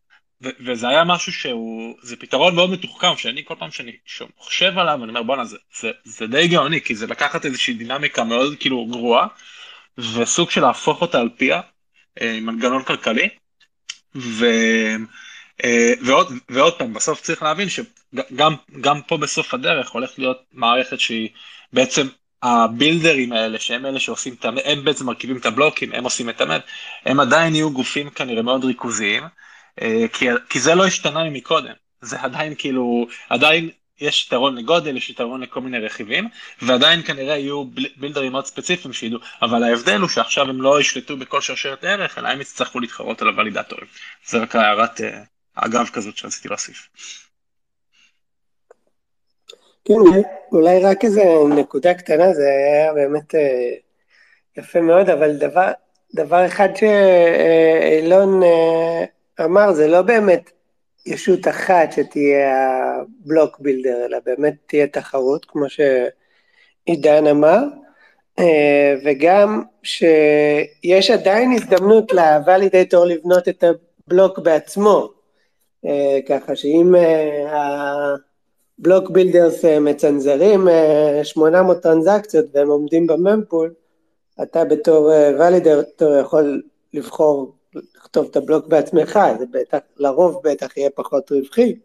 ו- וזה היה משהו שהוא, זה פתרון מאוד מתוחכם, שאני כל פעם שאני חושב עליו, אני אומר בואנה זה, זה, זה די גאוני, כי זה לקחת איזושהי דינמיקה מאוד כאילו גרועה, וסוג של להפוך אותה על פיה, אה, עם מנגנון כלכלי, ו... אה, ועוד, ועוד פעם, בסוף צריך להבין שגם גם פה בסוף הדרך הולך להיות מערכת שהיא בעצם הבילדרים האלה, שהם אלה שעושים הם בעצם מרכיבים את הבלוקים, הם עושים את המד, הם עדיין יהיו גופים כנראה מאוד ריכוזיים, אה, כי, כי זה לא השתנה מקודם, זה עדיין כאילו, עדיין יש יתרון לגודל, יש יתרון לכל מיני רכיבים, ועדיין כנראה יהיו בילדרים מאוד ספציפיים שידעו, אבל ההבדל הוא שעכשיו הם לא ישלטו בכל שרשרת ערך, אלא הם יצטרכו להתחרות על הוולידטורים. זה רק הערת אה, אגב כזאת שרציתי להוסיף. כן, אולי רק איזה נקודה קטנה, זה היה באמת אה, יפה מאוד, אבל דבר, דבר אחד שאילון אה, אמר, זה לא באמת ישות אחת שתהיה הבלוק בילדר, אלא באמת תהיה תחרות, כמו שעידן אמר, אה, וגם שיש עדיין הזדמנות לוולידטור לבנות את הבלוק בעצמו, אה, ככה שאם ה block builders מצנזרים 800 טרנזקציות והם עומדים ב mempool, אתה בתור validator יכול לבחור לכתוב את הבלוק בעצמך, זה בטח, לרוב בטח יהיה פחות רווחי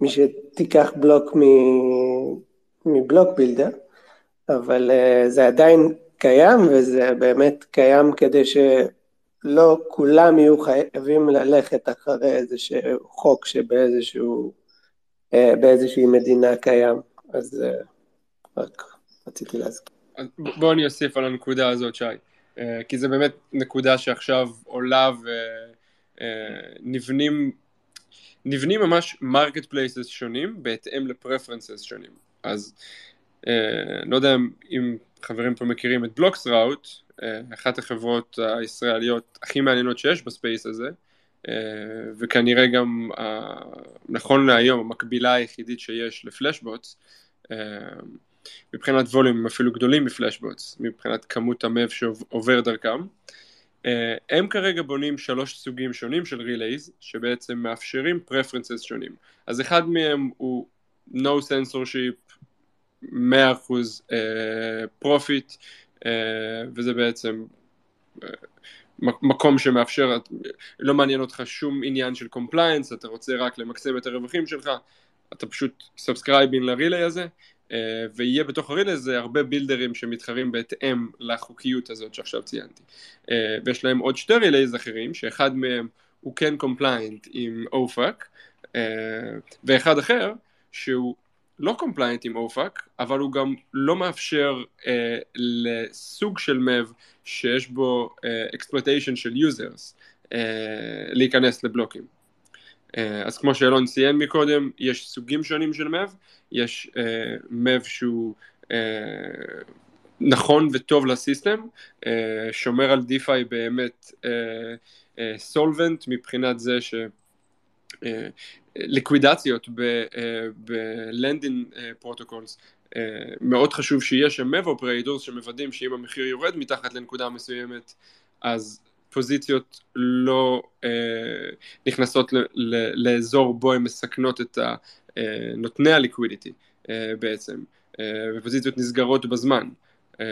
משתיקח אה, בלוק מ block builder, אבל אה, זה עדיין קיים וזה באמת קיים כדי שלא כולם יהיו חייבים ללכת אחרי איזשהו חוק שבאיזשהו, אה, באיזושהי מדינה קיים, אז רק רציתי להזכיר. בוא אני אוסיף על הנקודה הזאת, שי. אה, כי זה באמת נקודה שעכשיו עולה ונבנים אה, נבנים ממש marketplaces שונים בהתאם ל preferences שונים. אז אה, לא יודע אם חברים פה מכירים את bloXroute, אחת החברות הישראליות הכי מעניינות שיש ב space הזה, וכנראה גם נכון להיום המקבילה היחידית שיש ל Flashbots, מבחינת volume הם אפילו גדולים מ Flashbots, מבחינת כמות ה MEV שעובר דרכם. אה, הם כרגע בונים שלוש סוגים שונים של relays, שבעצם מאפשרים preferences שונים. אז אחד מהם הוא no censorship, 100% profit, וזה בעצם מקום שמאפשר, לא מעניין אותך שום עניין של compliance, אתה רוצה רק למקסם את הרווחים שלך, אתה פשוט subscribing ל relay הזה, אה, ויהיה בתוך ה relay הזה הרבה builderים שמתחרים בהתאם לחוקיות הזאת שעכשיו ציינתי. אה, ויש להם עוד שתי relays אחרים, שאחד מהם הוא כן compliant עם OFAC, אה, ואחד אחר שהוא לא compliant עם OFAC, אבל הוא גם לא מאפשר אה, לסוג של MEV שיש בו exploitation אה, של users אה, להיכנס לבלוקים. אה, אז כמו שאלון ציין מקודם, יש סוגים שונים של MEV, יש אה, MEV שהוא אה, נכון וטוב ל system, שומר על DeFi באמת solvent מבחינת זה ש... ליקווידציות ב lending protocols מאוד חשוב שיהיה שם MEV operators שמוודאים שאם המחיר יורד מתחת לנקודה מסוימת אז פוזיציות לא אה, נכנסות ל, ל, לאזור בו הן מסכנות את אה, נותני ה liquidity אה, בעצם אה, ופוזיציות נסגרות בזמן. אה,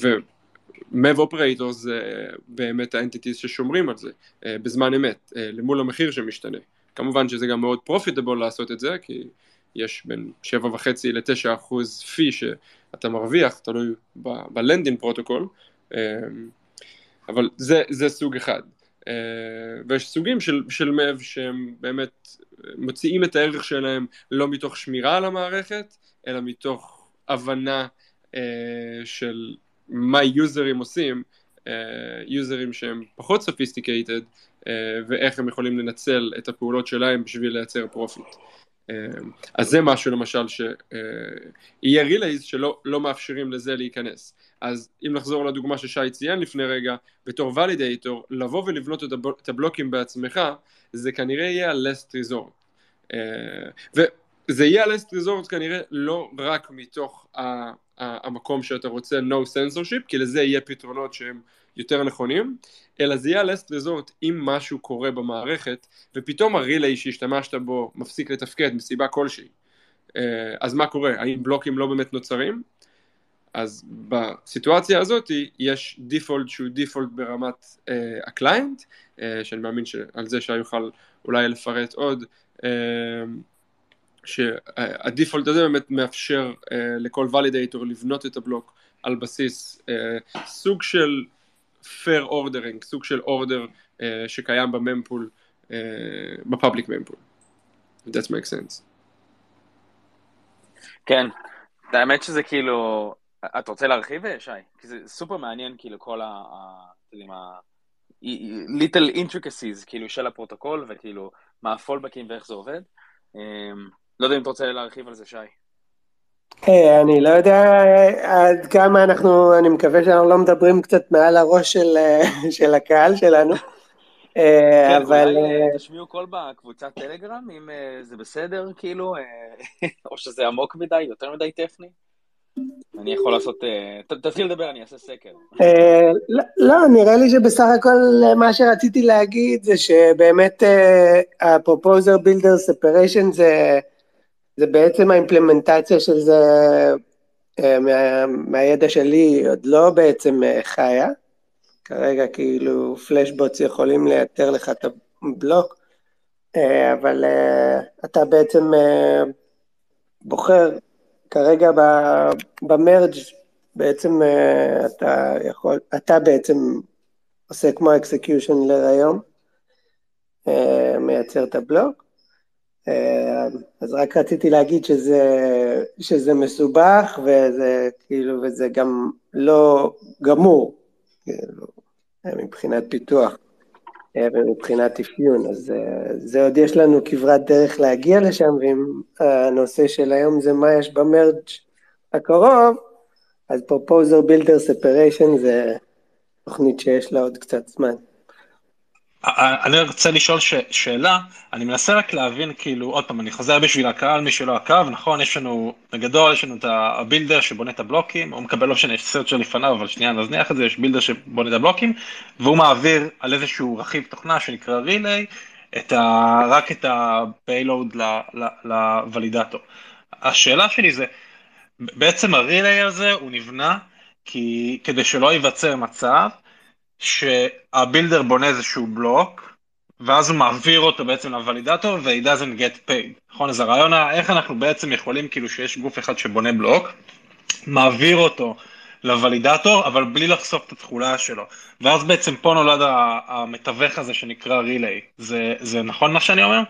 ו-Mev Operators זה באמת ה entities ששומרים על זה אה, בזמן אמת אה, למול המחיר שמשתנה. כמובן שזה גם מאוד profitable לעשות את זה, כי יש בין 7.5 ל-9 אחוז fee שאתה מרוויח, תלוי ב lending protocol, אבל זה, זה סוג אחד. אה, ויש סוגים של, של MEV שהם באמת מוציאים את הערך שלהם לא מתוך שמירה על המערכת, אלא מתוך הבנה אה, של מה יוזרים עושים, יוזרים שהם פחות sophisticated, אה, ואיך הם יכולים לנצל את הפעולות שלהם בשביל לייצר profit. אה, אז זה משהו למשל שיהיה relays שלא לא מאפשרים לזה להיכנס. אז אם נחזור לדוגמה ששי ציין לפני רגע, בתור validator, לבוא ולבנות את הבלוקים בעצמך, זה כנראה יהיה ה-last resort. אה, וזה יהיה ה-last resort כנראה לא רק מתוך המקום שאתה רוצה no censorship, כי לזה יהיה פתרונות שהם יותר נכונים, אלא זה יהיה resort אם משהו קורה במערכת, ופתאום ה relay שהשתמשת בו מפסיק לתפקד מסיבה כלשהי. אה, אז מה קורה? האם בלוקים לא באמת נוצרים? אז בסיטואציה הזאת יש default שהוא default ברמת אה, ה client, אה, שאני מאמין שעל זה שי יוכל אולי לפרט עוד, אה, שה default הזה באמת מאפשר אה, לכל validator לבנות את הבלוק על בסיס אה, סוג של fair ordering, סוג של order אה, שקיים ב mempool, אה, ב public mempool. That makes sense. כן, האמת שזה כאילו, אתה רוצה להרחיב שי? כי זה סופר מעניין כאילו כל ה... little intricacies כאילו של הפרוטוקול וכאילו מה הפולבקים ואיך זה עובד. Um, לא יודע אם אתה רוצה להרחיב על זה שי. Hey, אני לא יודע עד כמה אנחנו, אני מקווה שאנחנו לא מדברים קצת מעל הראש של, של הקהל שלנו. כן, אבל... תשמיעו קול בקבוצת טלגרם, אם זה בסדר, כאילו, או שזה עמוק מדי, יותר מדי טכני. אני יכול לעשות, תתחיל לדבר, אני אעשה סקר. לא, נראה לי שבסך הכל מה שרציתי להגיד זה שבאמת ה-Proposer Builder Separation זה... זה בעצם האימפלמנטציה של זה אה, מה, מהידע שלי עוד לא בעצם אה, חיה. כרגע כאילו פלשבוטס יכולים לייתר לך את הבלוק, אה, אבל אתה בעצם בוחר כרגע במרג' בעצם אתה יכול, אתה בעצם עושה כמו execution להיום, מייצר את הבלוק, אז רק רציתי להגיד שזה, שזה מסובך וזה כאילו, וזה גם לא גמור, כאילו, מבחינת פיתוח אה, ומבחינת אפיון, אז אה, זה עוד יש לנו כברת דרך להגיע לשם, ואם הנושא של היום זה מה יש ב Merge הקרוב, אז Proposer Builder Separation זה תוכנית שיש לה עוד קצת זמן. אני רוצה לשאול ש, שאלה, אני מנסה רק להבין, כאילו, עוד פעם, אני חוזר בשביל הקהל, מי שלא עקב, נכון, יש לנו, בגדול יש לנו את ה builder שבונה את הבלוקים, הוא מקבל, לא משנה, יש searcher לפניו, אבל שנייה נזניח את זה, יש builder שבונה את הבלוקים, והוא מעביר על איזשהו רכיב תוכנה שנקרא relay, את ה, רק את ה-payload לוולידטור. השאלה שלי זה, בעצם הריליי הזה הוא נבנה כי כדי שלא ייווצר מצב שהבילדר בונה איזשהו בלוק, ואז הוא מעביר אותו בעצם לוולידטור ו- doesn't get paid, נכון? אז הרעיון, איך אנחנו בעצם יכולים, כאילו שיש גוף אחד שבונה בלוק, מעביר אותו לוולידטור, אבל בלי לחשוף את התכולה שלו. ואז בעצם פה נולד המתווך הזה שנקרא ריליי. זה, זה נכון מה שאני אומר?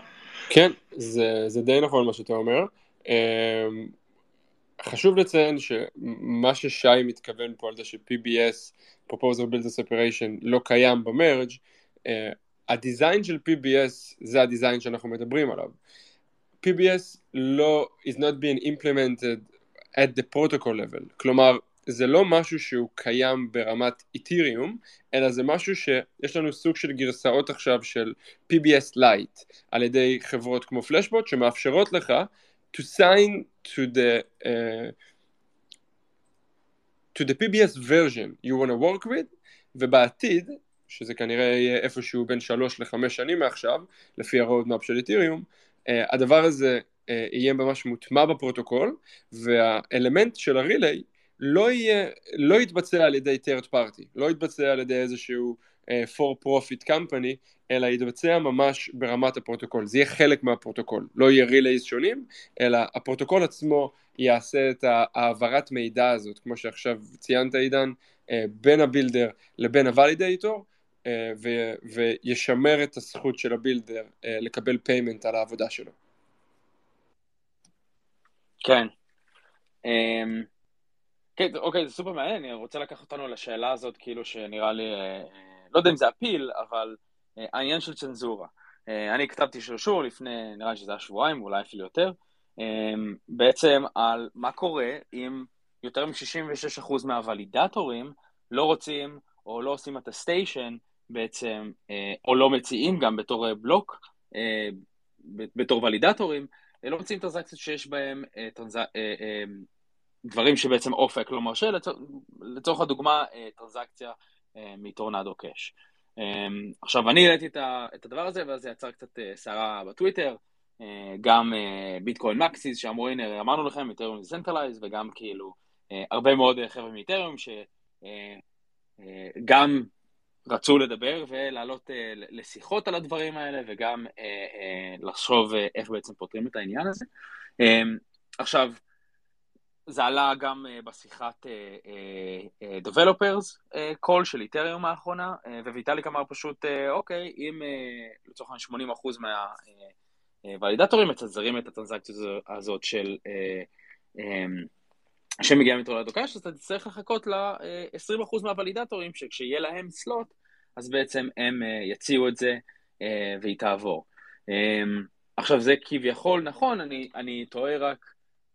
כן, זה, זה די נכון מה שאתה אומר. אמ, חשוב לציין שמה ששי מתכוון פה על זה ש-PBS, Proposal Builder Separation, לא קיים במרג', אה, הדיזיין של PBS זה הדיזיין שאנחנו מדברים עליו. PBS לא, is not being implemented at the protocol level, כלומר זה לא משהו שהוא קיים ברמת איתיריום, אלא זה משהו שיש לנו סוג של גרסאות עכשיו של PBS Lite על ידי חברות כמו פלשבוט שמאפשרות לך to sign to the uh, to the PBS version you want to work with ובעתיד שזה כנראה יהיה איפשהו בין שלוש לחמש שנים מעכשיו לפי ה-roadmap של איתיריום uh, הדבר הזה uh, יהיה ממש מוטמע בפרוטוקול והאלמנט של הריליי לא, יהיה, לא יתבצע על ידי third party, לא יתבצע על ידי איזשהו for profit company, אלא יתבצע ממש ברמת הפרוטוקול, זה יהיה חלק מהפרוטוקול, לא יהיה relays שונים, אלא הפרוטוקול עצמו יעשה את העברת מידע הזאת, כמו שעכשיו ציינת עידן, אה, בין ה builder לבין ה validator, אה, ו- וישמר את הזכות של ה builder לקבל payment על העבודה שלו. כן. Um... כן, אוקיי, זה סופר מעניין, אני רוצה לקחת אותנו לשאלה הזאת, כאילו שנראה לי, אה, אה, לא יודע אם זה אפיל, אבל אה, העניין של צנזורה. אני כתבתי שרשור לפני, נראה לי שזה היה שבועיים, אולי אפילו יותר, בעצם על מה קורה אם יותר מ-66% מהוולידטורים לא רוצים או לא עושים את הסטיישן בעצם, או לא מציעים גם בתור בלוק, בתור ולידטורים, לא מציעים טרנזקציות שיש בהם דברים שבעצם OFAC לא מרשה, לצור, לצורך הדוגמה אה, טרנזקציה אה, מ Tornado Cash. אמ, עכשיו אני העליתי את הדבר הזה ואז זה יצר קצת אה, סערה בטוויטר, גם ביטקוין maxis שאמרו הנה אמרנו לכם איתריום is centralized וגם כאילו הרבה מאוד חבר'ה מאיתריום שגם רצו לדבר ולעלות לשיחות על הדברים האלה וגם לחשוב איך בעצם פותרים את העניין הזה. עכשיו, זה עלה גם uh, בשיחת uh, uh, Developers uh, של איתריום האחרונה, וויטאליק אמר פשוט, אוקיי, אם לצורך העניין 80% מהוולידטורים מצנזרים את הטרנזקציה הזאת של, um, שמגיעה מטורנדו קאש, אז אתה תצטרך לחכות ל-20% מהוולידטורים, שכשיהיה להם סלוט, אז בעצם הם יציעו את זה והיא תעבור. Um, עכשיו זה כביכול נכון, אני, אני תוהה רק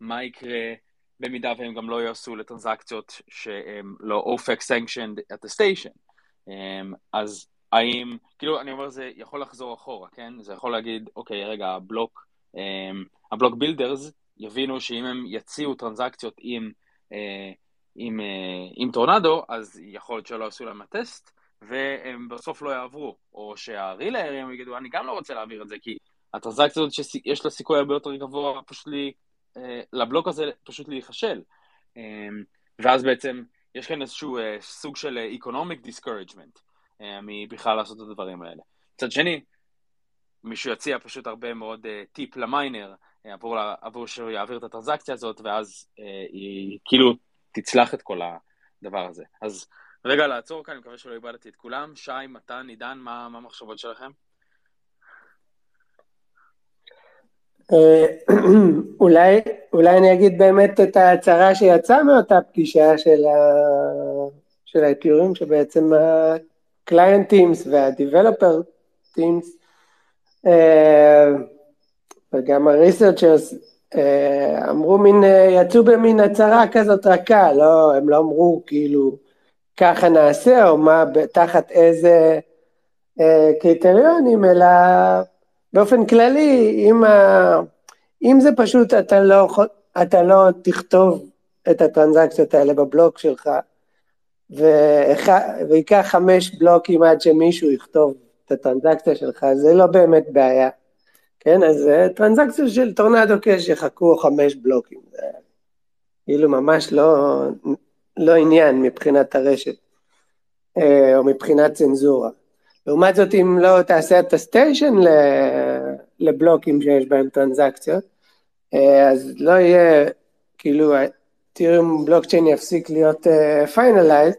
מה יקרה במידה והם גם לא יעשו לטרנזקציות שהם לא OFAC attestation. אמ, אז האם, כאילו, אני אומר, זה יכול לחזור אחורה, כן? זה יכול להגיד, אוקיי, רגע, הבלוק, אמ, ה block builders יבינו שאם הם יציעו טרנזקציות עם, אה, עם, אה, עם טורנדו, אז יכול להיות שלא עשו להם הטסט, והם בסוף לא יעברו. או שהריליירים יגידו, אני גם לא רוצה להעביר את זה, כי הטרנזקציה הזאת שיש לה סיכוי הרבה יותר גבוה פשוט לי לבלוק הזה פשוט להיכשל. אה, ואז בעצם יש כאן איזשהו אה, סוג של economic discouragement מבכלל לעשות את הדברים האלה. מצד שני, מישהו יציע פשוט הרבה מאוד טיפ למיינר עבור, עבור שהוא יעביר את הטרנזקציה הזאת, ואז היא כאילו תצלח את כל הדבר הזה. אז רגע לעצור כאן, אני מקווה שלא איבדתי את כולם. שי, מתן, עידן, מה המחשבות שלכם? אה, אולי, אולי אני אגיד באמת את ההצהרה שיצאה מאותה פגישה של, ה... של האתיורים, שבעצם ה-client teams וה-developer teams אה, וגם ה-researchers אה, אמרו מין, יצאו במין הצהרה כזאת רכה, לא, הם לא אמרו כאילו ככה נעשה או מה, תחת איזה קריטריונים, אלא באופן כללי, אם, ה... אם זה פשוט, אתה לא, אתה לא תכתוב את הטרנזקציות האלה בבלוק שלך, וייקח חמש בלוקים עד שמישהו יכתוב את הטרנזקציה שלך, זה לא באמת בעיה. כן, אז אה, טרנזקציות של טורנדו קש יחכו חמש בלוקים. כאילו ממש לא, לא עניין מבחינת הרשת, אה, או מבחינת צנזורה. לעומת זאת, אם לא תעשה את הסטיישן לבלוקים שיש בהם טרנזקציות, אה, אז לא יהיה, כאילו, תראו הבלוקצ'יין יפסיק להיות finalized,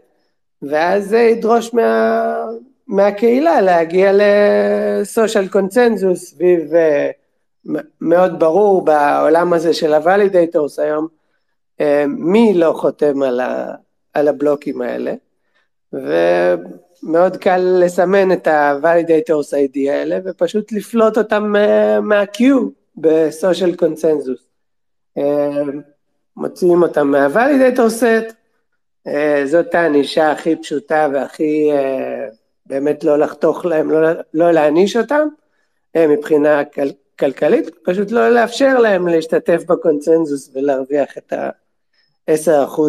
ואז זה ידרוש מה, מהקהילה להגיע ל social consensus סביב מאוד ברור בעולם הזה של ה validators היום, מי לא חותם על, ה, על הבלוקים האלה, ומאוד קל לסמן את ה-validators ID האלה ופשוט לפלוט אותם מה-Q בסושיאל קונצנזוס. מוציאים אותם מה-validator set, זאת הענישה הכי פשוטה והכי באמת לא לחתוך להם, לא, לא להעניש אותם מבחינה כל, כלכלית, פשוט לא לאפשר להם להשתתף בקונצנזוס ולהרוויח את ה-10%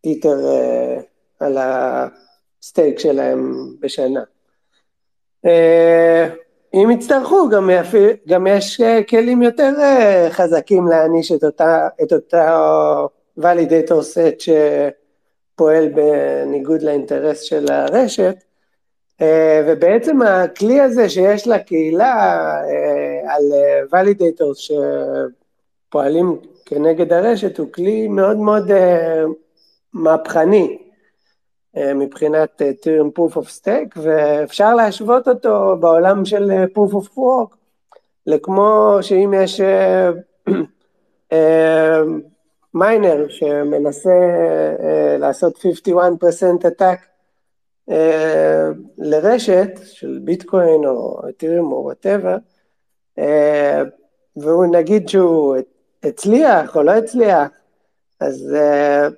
טיטר על ה stake שלהם בשנה. אם יצטרכו, גם, יפי, גם יש כלים יותר חזקים להעניש את אותה, את אותה validator set שפועל בניגוד לאינטרס של הרשת, אה, ובעצם הכלי הזה שיש לקהילה אה, על validators שפועלים כנגד הרשת הוא כלי מאוד מאוד אה, מהפכני מבחינת Ethereum Proof of Stake ואפשר להשוות אותו בעולם של Proof of Work לכמו שאם יש miner שמנסה לעשות 51% attack אה, לרשת של ביטקוין או אתיריום או whatever, אה, והוא נגיד שהוא הצליח או לא הצליח, אז אה,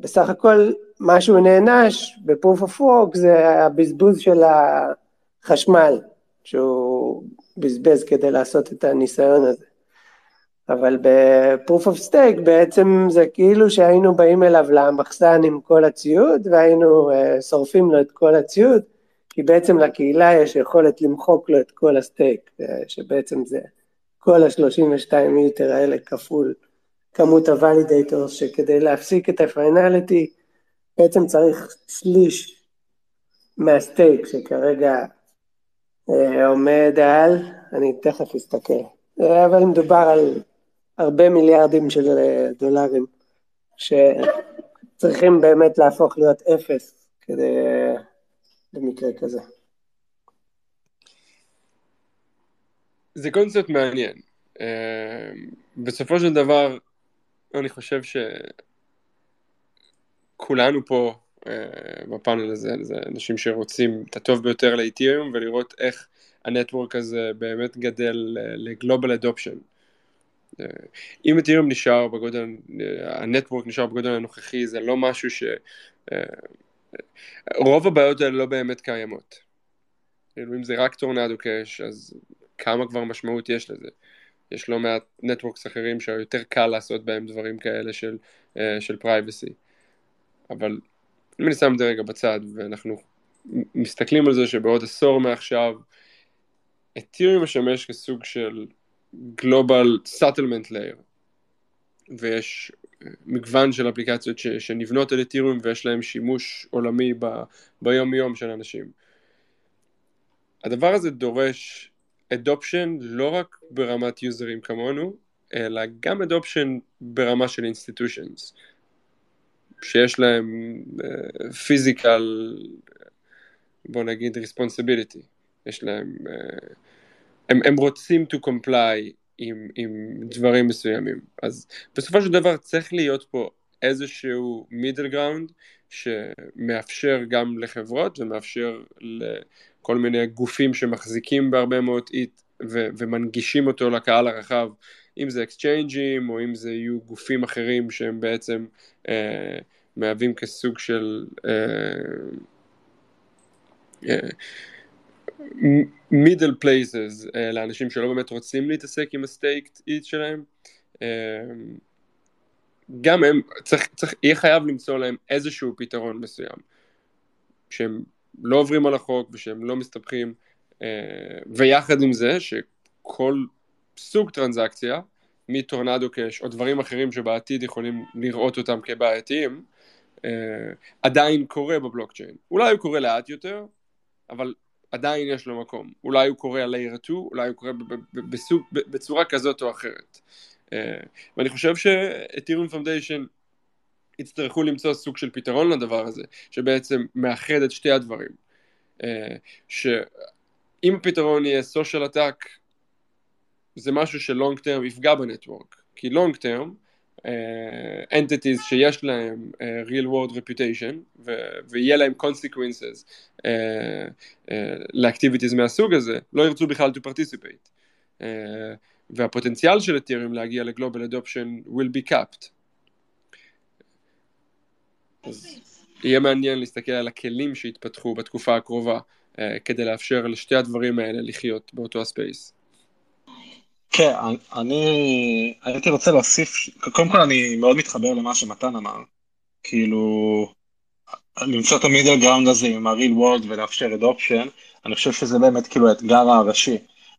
בסך הכל מה שהוא נענש בפרוף אוף וורק זה הבזבוז של החשמל שהוא בזבז כדי לעשות את הניסיון הזה. אבל ב-proof of stake בעצם זה כאילו שהיינו באים אליו למחסן עם כל הציוד והיינו uh, שורפים לו את כל הציוד, כי בעצם לקהילה יש יכולת למחוק לו את כל הסטייק, uh, שבעצם זה כל ה-32 מיטר האלה כפול כמות ה-validators, שכדי להפסיק את הפיינליטי בעצם צריך שליש מהסטייק שכרגע uh, עומד על, אני תכף אסתכל, אבל מדובר על הרבה מיליארדים של אה, דולרים שצריכים באמת להפוך להיות אפס כדי, במקרה כזה. זה קונספט מעניין. אה, בסופו של דבר, אני חושב שכולנו פה אה, בפאנל הזה, זה אנשים שרוצים את הטוב ביותר לאתיריום ולראות איך הנטוורק הזה באמת גדל לגלובל אדופשן. אם אתיריום נשאר בגודל, הנטוורק נשאר בגודל הנוכחי, זה לא משהו ש... אה, רוב הבעיות האלה לא באמת קיימות. כאילו אם זה רק Tornado Cash, אז כמה כבר משמעות יש לזה? יש לא מעט networks אחרים שיותר קל לעשות בהם דברים כאלה של, אה, של privacy. אבל אם אני שם את זה רגע בצד, ואנחנו מסתכלים על זה שבעוד עשור מעכשיו, אתיריום משמש כסוג של global settlement layer ויש מגוון של אפליקציות ש, שנבנות על אתיריום ויש להם שימוש עולמי ב, ביום יום של אנשים. הדבר הזה דורש adoption לא רק ברמת user ים כמונו, אלא גם adoption ברמה של institutions, שיש להם physical, uh, בוא נגיד responsibility, יש להם uh, הם, הם רוצים to comply עם, עם דברים מסוימים. אז בסופו של דבר צריך להיות פה איזשהו middle ground שמאפשר גם לחברות ומאפשר לכל מיני גופים שמחזיקים בהרבה מאוד ETH ומנגישים אותו לקהל הרחב, אם זה exchange ים או אם זה יהיו גופים אחרים שהם בעצם אה, מהווים כסוג של אה, אה, middle places uh, לאנשים שלא באמת רוצים להתעסק עם ה staked ETH שלהם. uh, גם הם, צריך, צריך, יהיה חייב למצוא להם איזשהו פתרון מסוים שהם לא עוברים על החוק ושהם לא מסתבכים uh, ויחד עם זה כל סוג טרנזקציה, מטורנדו קאש או דברים אחרים שבעתיד יכולים לראות אותם כבעייתיים, אה, עדיין קורה בבלוקצ'יין. אולי הוא קורה לאט יותר, אבל עדיין יש לו מקום. אולי הוא קורה על layer 2, אולי הוא קורה בסוג, בצורה כזאת או אחרת. אה, ואני חושב ש Ethereum Foundation יצטרכו למצוא סוג של פתרון לדבר הזה, שבעצם מאחד את שתי הדברים. אה, שאם הפתרון יהיה social attack, זה משהו ש long term יפגע ב network, כי long term, entities שיש להם uh, real world reputation ו- ויהיה להם consequences uh, uh, לאקטיביטיז מהסוג הזה, לא ירצו בכלל to participate. Uh, והפוטנציאל של אתיריום להגיע לגלובל אדופשן will be capped. אז יהיה מעניין להסתכל על הכלים שהתפתחו בתקופה הקרובה uh, כדי לאפשר לשתי הדברים האלה לחיות באותו הספייס. כן, אני הייתי רוצה להוסיף, קודם כל אני מאוד מתחבר למה שמתן אמר, כאילו, למצוא את ה middle ground הזה עם ה real world ולאפשר adoption, אני חושב שזה באמת כאילו האתגר הראשי,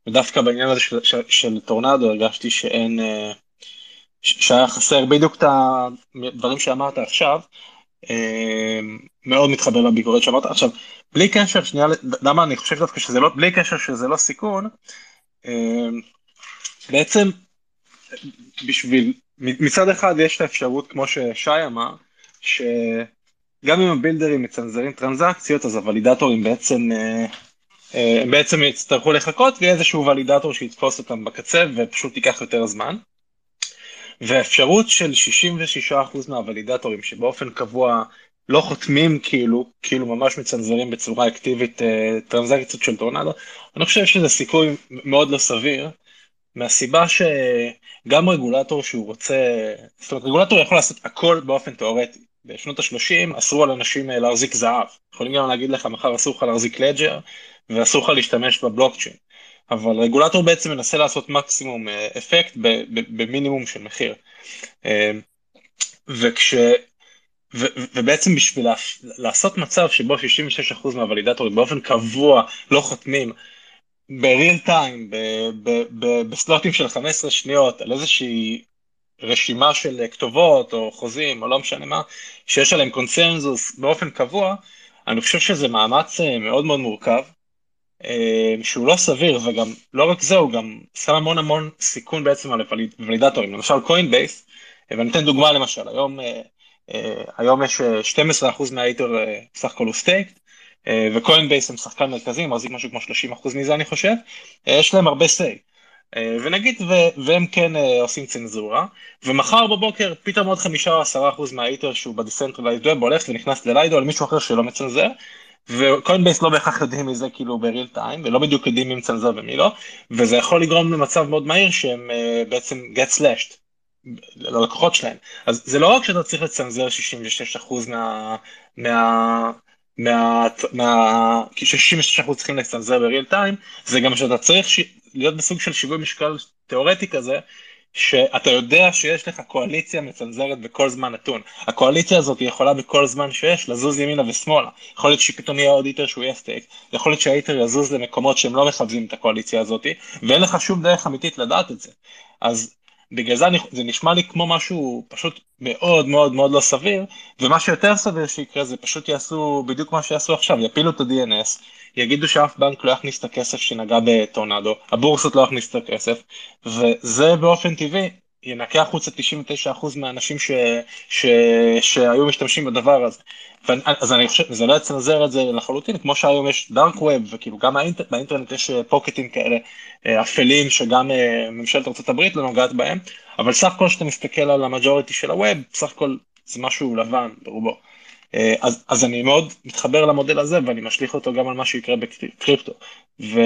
ודווקא בעניין הזה של, של, של טורנדו הרגשתי שאין, אה, שהיה חסר בדיוק את הדברים שאמרת עכשיו, אה, מאוד מתחבר לביקורת שאמרת, עכשיו, בלי קשר, שנייה, למה אני חושב דווקא שזה לא, בלי קשר שזה לא סיכון, אה, בעצם בשביל, מצד אחד יש את האפשרות כמו ששי אמר, שגם אם הבילדרים מצנזרים טרנזקציות אז הוולידטורים בעצם, אה, אה, הם בעצם יצטרכו לחכות ויהיה איזשהו ולידטור שיתפוס אותם בקצה ופשוט ייקח יותר זמן. והאפשרות של 66% מהוולידטורים שבאופן קבוע לא חותמים כאילו, כאילו ממש מצנזרים בצורה אקטיבית אה, טרנזקציות של טורנדו, אני חושב שזה סיכוי מאוד לא סביר, מהסיבה שגם רגולטור שהוא רוצה, זאת אומרת רגולטור יכול לעשות הכל באופן תיאורטי. בשנות ה-30 אסרו על אנשים אה, להחזיק זהב, יכולים גם להגיד לך מחר אסור לך להחזיק לג'ר ואסור לך להשתמש בבלוקצ'יין. אבל רגולטור בעצם מנסה לעשות מקסימום אה, אפקט במינימום של מחיר. אה, וכש... ו, ובעצם בשביל לעשות מצב שבו 66% מהוולידטורים באופן קבוע לא חותמים בריל טיים, בסלוטים של 15 שניות, על איזושהי רשימה של כתובות או חוזים או לא משנה מה, שיש עליהם קונצנזוס באופן קבוע, אני חושב שזה מאמץ אה, מאוד מאוד מורכב, אה, שהוא לא סביר, וגם לא רק זה, הוא גם שם המון המון סיכון בעצם על ולידטורים, למשל קוינבייס, ואני אתן דוגמה למשל, היום, אה, היום יש 12% מה ether סך הכל הוא staked, אה, וקוינבייס הם שחקן מרכזי, מחזיק משהו כמו 30% מזה אני חושב, אה, יש להם הרבה say. אה, ונגיד ו- והם כן עושים צנזורה, ומחר בבוקר פתאום עוד חמישה או עשרה אחוז מה ether שהוא ב decentralized web הולך ונכנס ל Lido על מישהו אחר שלא מצנזר, וקוינבייס לא בהכרח יודעים מזה כאילו ב real time, ולא בדיוק יודעים מי מצנזר ומי לא, וזה יכול לגרום למצב מאוד מהיר שהם בעצם get slashed. ללקוחות שלהם. אז זה לא רק שאתה צריך לצנזר 66% מה, מה, מה... מה... 66% צריכים לצנזר בריל טיים, זה גם שאתה צריך ש... להיות בסוג של שיווי משקל תיאורטי כזה, שאתה יודע שיש לך קואליציה מצנזרת בכל זמן נתון. הקואליציה הזאת יכולה בכל זמן שיש לזוז ימינה ושמאלה. יכול להיות שפתאום יהיה עוד איטר שהוא יהיה סטייק, יכול להיות שהאיטר יזוז למקומות שהם לא מכבדים את הקואליציה הזאת, ואין לך שום דרך אמיתית לדעת את זה. אז בגלל זה אני, זה נשמע לי כמו משהו פשוט מאוד מאוד מאוד לא סביר, ומה שיותר סביר שיקרה זה פשוט יעשו בדיוק מה שיעשו עכשיו, יפילו את ה-DNS, יגידו שאף בנק לא יכניס את הכסף שנגע בטורנדו, הבורסות לא יכניס את הכסף, וזה באופן טבעי ינקה החוצה 99% מהאנשים ש, ש, שהיו משתמשים בדבר הזה. אז אני חושב, זה לא יצנזר את זה לחלוטין, כמו שהיום יש dark web, וכאילו גם האינטר, באינטרנט יש pocket ים אה, כאלה אה, אפלים שגם אה, ממשלת ארה"ב לא נוגעת בהם, אבל סך הכל כשאתה מסתכל על ה majority של ה web, סך הכל זה משהו לבן ברובו. אה, אז, אז אני מאוד מתחבר למודל הזה ואני משליך אותו גם על מה שיקרה בקריפטו. ו,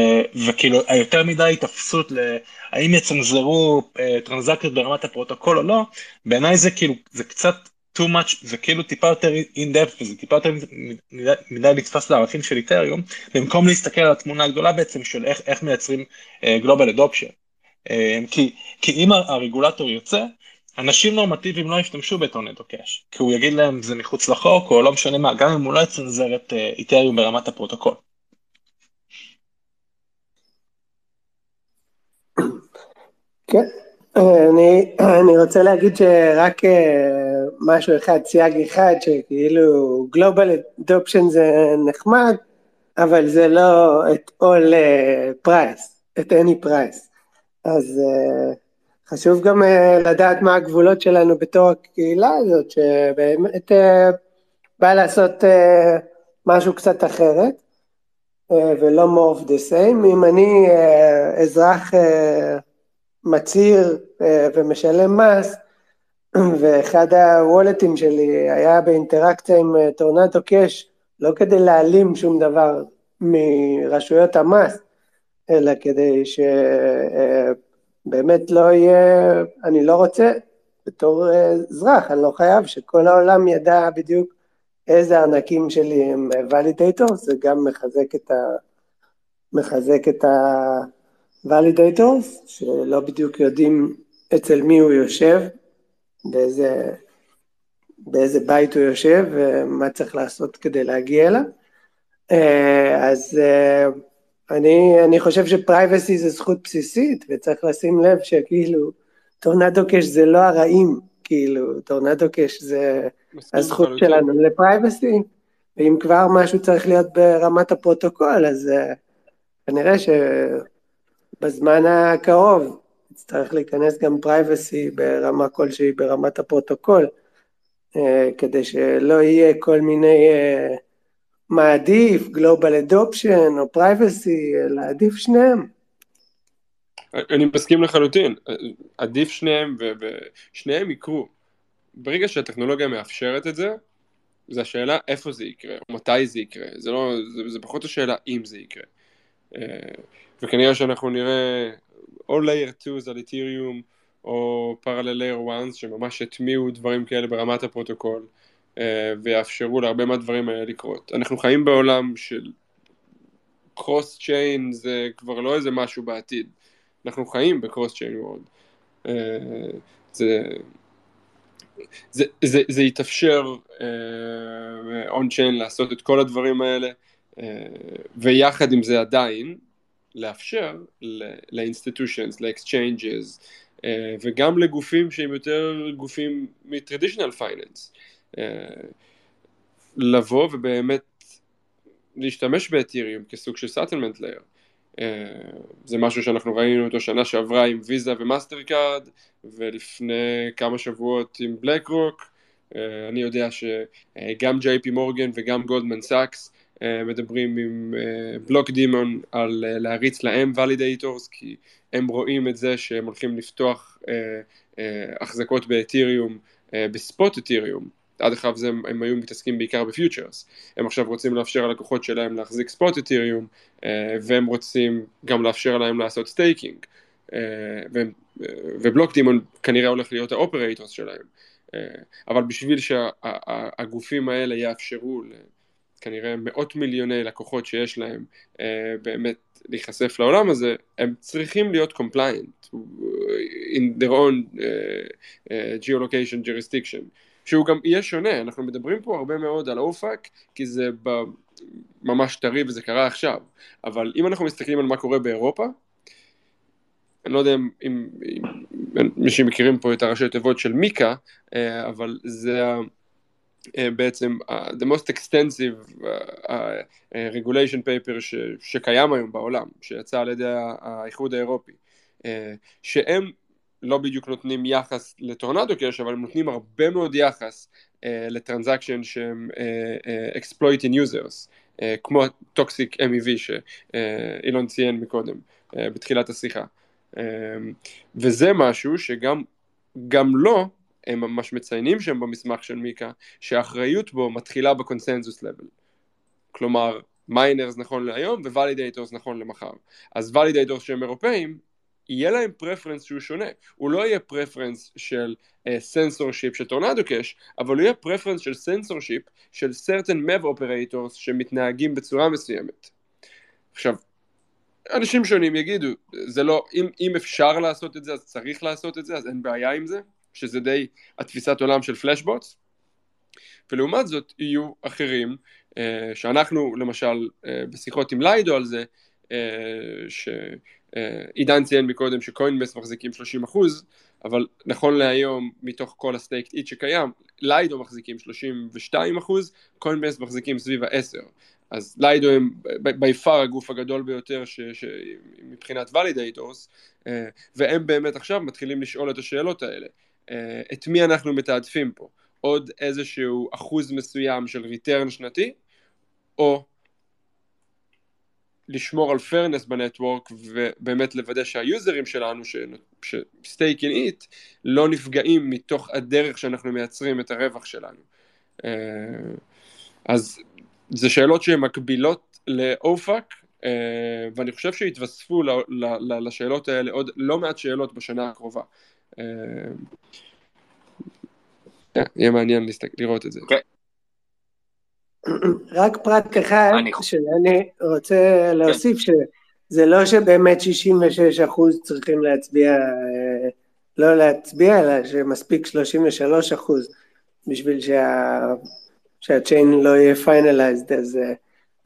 וכאילו היותר מדי התעסקות להאם יצנזרו uh, טרנזקציות ברמת הפרוטוקול או לא, בעיניי זה כאילו, זה קצת too much, זה כאילו טיפה יותר in depth וזה טיפה יותר מדי, מדי נתפס לערכים של איתריום, במקום להסתכל על התמונה הגדולה בעצם של איך, איך מייצרים global uh, adoption. Uh, כי, כי אם הרגולטור יוצא, אנשים נורמטיביים לא ישתמשו ב Tornado Cash, כי הוא יגיד להם זה מחוץ לחוק או לא משנה מה, גם אם הוא לא יצנזר את אה, איתריום ברמת הפרוטוקול. כן, אני, אני רוצה להגיד שרק אה, משהו אחד, סייג אחד, שכאילו Global Adoption זה נחמד, אבל זה לא את all אה, price, את any price. אז חשוב גם uh, לדעת מה הגבולות שלנו בתור הקהילה הזאת, שבאמת uh, בא לעשות uh, משהו קצת אחרת, uh, ולא more of the same. אם אני uh, אזרח uh, מצהיר uh, ומשלם מס, ואחד הוולטים שלי היה באינטראקציה עם uh, טורנטו קאש, לא כדי להעלים שום דבר מרשויות המס, אלא כדי שבאמת לא יהיה, אני לא רוצה, בתור אזרח, אני לא חייב שכל העולם ידע בדיוק איזה ענקים שלי הם ולידייטור, זה גם מחזק את ה... מחזק את ה-validators, שלא בדיוק יודעים אצל מי הוא יושב, באיזה, באיזה בית הוא יושב ומה צריך לעשות כדי להגיע אליו. אז אני, אני חושב שפרייבסי זה זכות בסיסית, וצריך לשים לב שכאילו, טורנדו קש זה לא הרעים, כאילו, טורנדו קש זה הזכות שלנו. ל privacy, ואם כבר משהו צריך להיות ברמת הפרוטוקול, אז uh, כנראה שבזמן הקרוב יצטרך להיכנס גם privacy ברמה כלשהי ברמת הפרוטוקול, uh, כדי שלא יהיה כל מיני... Uh, מה עדיף, Global Adoption או Privacy, אלא עדיף שניהם. אני מסכים לחלוטין, עדיף שניהם ושניהם יקרו. ברגע שהטכנולוגיה מאפשרת את זה, זה השאלה איפה זה יקרה, או מתי זה יקרה, זה, לא, זה, זה פחות השאלה אם זה יקרה. אה, וכנראה שאנחנו נראה או layer 2 על איתיריום, או parallel layer 1 שממש הטמיעו דברים כאלה ברמת הפרוטוקול. אה, ויאפשרו להרבה מהדברים האלה לקרות. אנחנו חיים בעולם של קרוס צ'יין זה כבר לא איזה משהו בעתיד, אנחנו חיים ב cross chain world. זה, זה, יתאפשר on uh, chain לעשות את כל הדברים האלה uh, ויחד עם זה עדיין לאפשר ל institutions, ל exchanges uh, וגם לגופים שהם יותר גופים finance אה, לבוא ובאמת להשתמש באתיריום כסוג של settlement layer. אה, זה משהו שאנחנו ראינו אותו שנה שעברה עם ויזה ומאסטר קארד ולפני כמה שבועות עם בלק רוק. אה, אני יודע שגם ג'יי פי מורגן וגם גולדמן סאקס מדברים עם Blockdaemon על להריץ להם validators כי הם רואים את זה שהם הולכים לפתוח החזקות באתיריום ב spot אתיריום עד עכשיו זה, הם היו מתעסקים בעיקר ב futures, הם עכשיו רוצים לאפשר ללקוחות שלהם להחזיק spot אתיריום, אה, והם רוצים גם לאפשר להם לעשות staking, אה, ו Blockdaemon כנראה הולך להיות ה operators שלהם, אה, אבל בשביל שהגופים האלה יאפשרו כנראה מאות מיליוני לקוחות שיש להם באמת להיחשף לעולם הזה, הם צריכים להיות compliant in their own uh, uh, geolocation jurisdiction. שהוא גם יהיה שונה, אנחנו מדברים פה הרבה מאוד על אופק, כי זה ממש טרי וזה קרה עכשיו, אבל אם אנחנו מסתכלים על מה קורה באירופה, אני לא יודע אם, אם, אם אנשים מכירים פה את הראשי תיבות של מיקה, אה, אבל זה אה, בעצם the most extensive uh, regulation paper ש, שקיים היום בעולם, שיצא על ידי האיחוד האירופי, שהם לא בדיוק נותנים יחס ל Tornado Cash, אבל הם נותנים הרבה מאוד יחס uh, ל transaction שהם uh, uh, exploiting users, uh, כמו toxic MEV שאילון ציין מקודם, uh, בתחילת השיחה. Uh, וזה משהו שגם גם לא, הם ממש מציינים שם במסמך של מיקה, שהאחריות בו מתחילה ב consensus level. כלומר, miners נכון להיום ו validators נכון למחר. אז validators שהם אירופאים, יהיה להם preference שהוא שונה, הוא לא יהיה preference של סנסור uh, שיפ של Tornado Cash, אבל הוא יהיה preference של סנסור שיפ של certain MEV operators שמתנהגים בצורה מסוימת. עכשיו, אנשים שונים יגידו, זה לא, אם, אם אפשר לעשות את זה אז צריך לעשות את זה, אז אין בעיה עם זה, שזה די התפיסת עולם של Flashbots, ולעומת זאת יהיו אחרים, uh, שאנחנו למשל uh, בשיחות עם Lido על זה, uh. עידן ציין מקודם ש Coinbase מחזיקים 30 אחוז, אבל נכון להיום מתוך כל ה staked ETH שקיים, Lido מחזיקים 32 אחוז, Coinbase מחזיקים סביב ה-10. אז Lido הם by far הגוף הגדול ביותר ש, ש, מבחינת validators, והם באמת עכשיו מתחילים לשאול את השאלות האלה. את מי אנחנו מתעדפים פה? עוד איזשהו אחוז מסוים של return שנתי, או לשמור על fairness ב network ובאמת לוודא שהיוזרים שלנו ש staking ETH לא נפגעים מתוך הדרך שאנחנו מייצרים את הרווח שלנו. אה, אז זה שאלות שהן מקבילות ל OFAC אה, ואני חושב שהתווספו לשאלות האלה עוד לא מעט שאלות בשנה הקרובה. אה, יהיה מעניין לראות את זה. כן. רק פרט אחד שאני רוצה להוסיף, שזה לא שבאמת 66 אחוז צריכים להצביע, אה, לא להצביע, אלא שמספיק 33 אחוז בשביל שה... שהצ'יין לא יהיה פיינליזד, אז אה,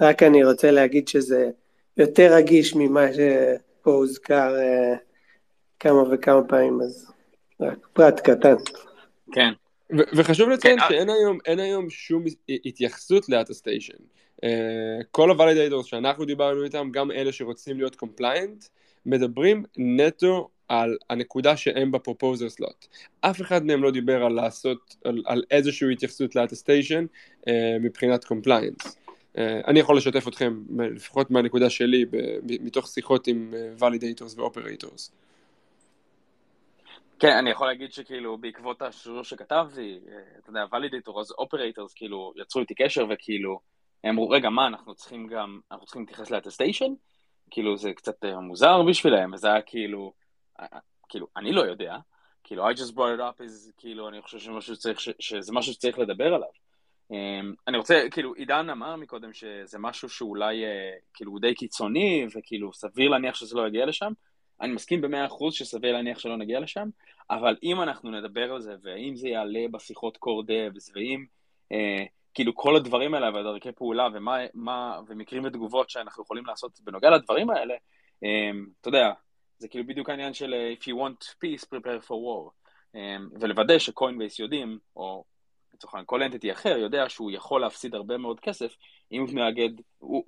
רק אני רוצה להגיד שזה יותר רגיש ממה שפה הוזכר אה, כמה וכמה פעמים, אז רק פרט קטן. כן, וחשוב לציין כן, שאין היום, היום שום התייחסות ל attestation. Uh, כל ה validators שאנחנו דיברנו איתם, גם אלה שרוצים להיות compliant, מדברים נטו על הנקודה שהם ב proposer slot. אף אחד מהם לא דיבר על לעשות, על, על איזושהי התייחסות ל attestation uh, מבחינת compliant. Uh, אני יכול לשתף אתכם, לפחות מהנקודה שלי, ב, מתוך שיחות עם validators ו operators. כן, אני יכול להגיד שכאילו בעקבות השרשור שכתבתי, אה, אתה יודע, validator, אז operators כאילו יצרו איתי קשר וכאילו, הם אמרו, רגע, מה, אנחנו צריכים גם, אנחנו צריכים להתייחס ל attestation? כאילו זה קצת אה, מוזר בשבילם, וזה היה כאילו, אה, כאילו, אני לא יודע, כאילו, I just brought it up is, כאילו, אני חושב שמשהו שצריך, שזה משהו שצריך לדבר עליו. אני רוצה, כאילו, עידן אמר מקודם שזה משהו שאולי, כאילו, הוא די קיצוני, וכאילו, סביר להניח שזה לא יגיע לשם. אני מסכים במאה אחוז שסביר להניח שלא נגיע לשם, אבל אם אנחנו נדבר על זה, ואם זה יעלה בשיחות core devs, ואם אה, כאילו כל הדברים האלה והדרכי פעולה ומה, מה, ומקרים ותגובות שאנחנו יכולים לעשות בנוגע לדברים האלה, אה, אתה יודע, זה כאילו בדיוק העניין של אה, If you want peace, prepare for war. אה, ולוודא ש Coinbase יודעים, או לצורך העניין כל entity אחר יודע שהוא יכול להפסיד הרבה מאוד כסף אם הוא מתנהג,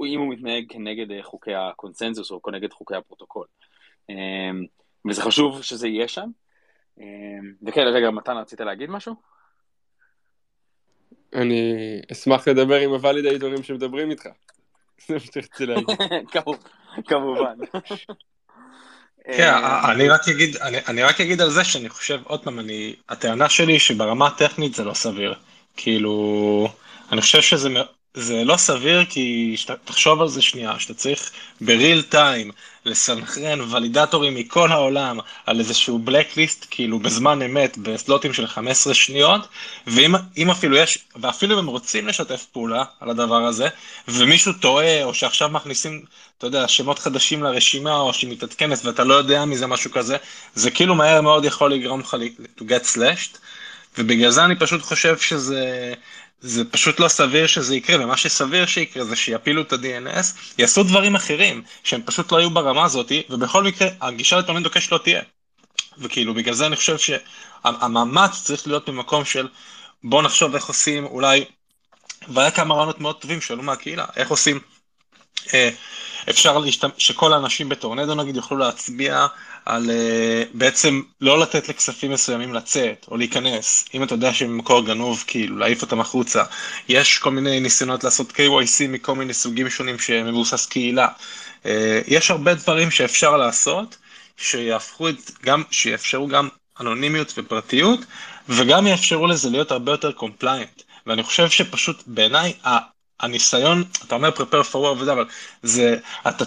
אם הוא מתנהג כנגד אה, חוקי הקונסנזוס או כנגד חוקי הפרוטוקול. אמ, וזה חשוב שזה יהיה שם. אמ, וכן, רגע, מתן, רצית להגיד משהו? אני אשמח לדבר עם הוולידייטורים שמדברים איתך. זה מה שרציתי להגיד. כמובן. כן, אמ, אני רק אגיד, אני רק אגיד על זה שאני חושב, עוד פעם, אני, הטענה שלי שברמה הטכנית זה לא סביר. כאילו, אני חושב שזה זה לא סביר כי שת, תחשוב על זה שנייה, שאתה צריך בריל טיים לסנכרן ולידטורים מכל העולם על איזשהו בלקליסט כאילו בזמן אמת בסלוטים של 15 שניות ואם אפילו יש, ואפילו אם הם רוצים לשתף פעולה על הדבר הזה ומישהו טועה או שעכשיו מכניסים, אתה יודע, שמות חדשים לרשימה או שהיא מתעדכנת ואתה לא יודע מזה משהו כזה, זה כאילו מהר מאוד יכול לגרום לך to get slashed. ובגלל זה אני פשוט חושב שזה... זה פשוט לא סביר שזה יקרה, ומה שסביר שיקרה זה שיפילו את ה-DNS, יעשו דברים אחרים, שהם פשוט לא היו ברמה הזאת, ובכל מקרה, הגישה לטוענים דוקש לא תהיה. וכאילו, בגלל זה אני חושב שהמאמץ צריך להיות במקום של בוא נחשוב איך עושים, אולי, והיה כמה רעיונות מאוד טובים שעלו מהקהילה, איך עושים, אפשר להשתמש, שכל האנשים בטורנדו נגיד יוכלו להצביע על uh, בעצם לא לתת לכספים מסוימים לצאת או להיכנס, אם אתה יודע שהם מקור גנוב, כאילו להעיף אותם החוצה. יש כל מיני ניסיונות לעשות KYC מכל מיני סוגים שונים שמבוסס קהילה. Uh, יש הרבה דברים שאפשר לעשות, שיהפכו את, גם, שיאפשרו גם אנונימיות ופרטיות, וגם יאפשרו לזה להיות הרבה יותר compliant. ואני חושב שפשוט בעיניי הניסיון, אתה אומר prepare for war וזה, אבל זה, אתה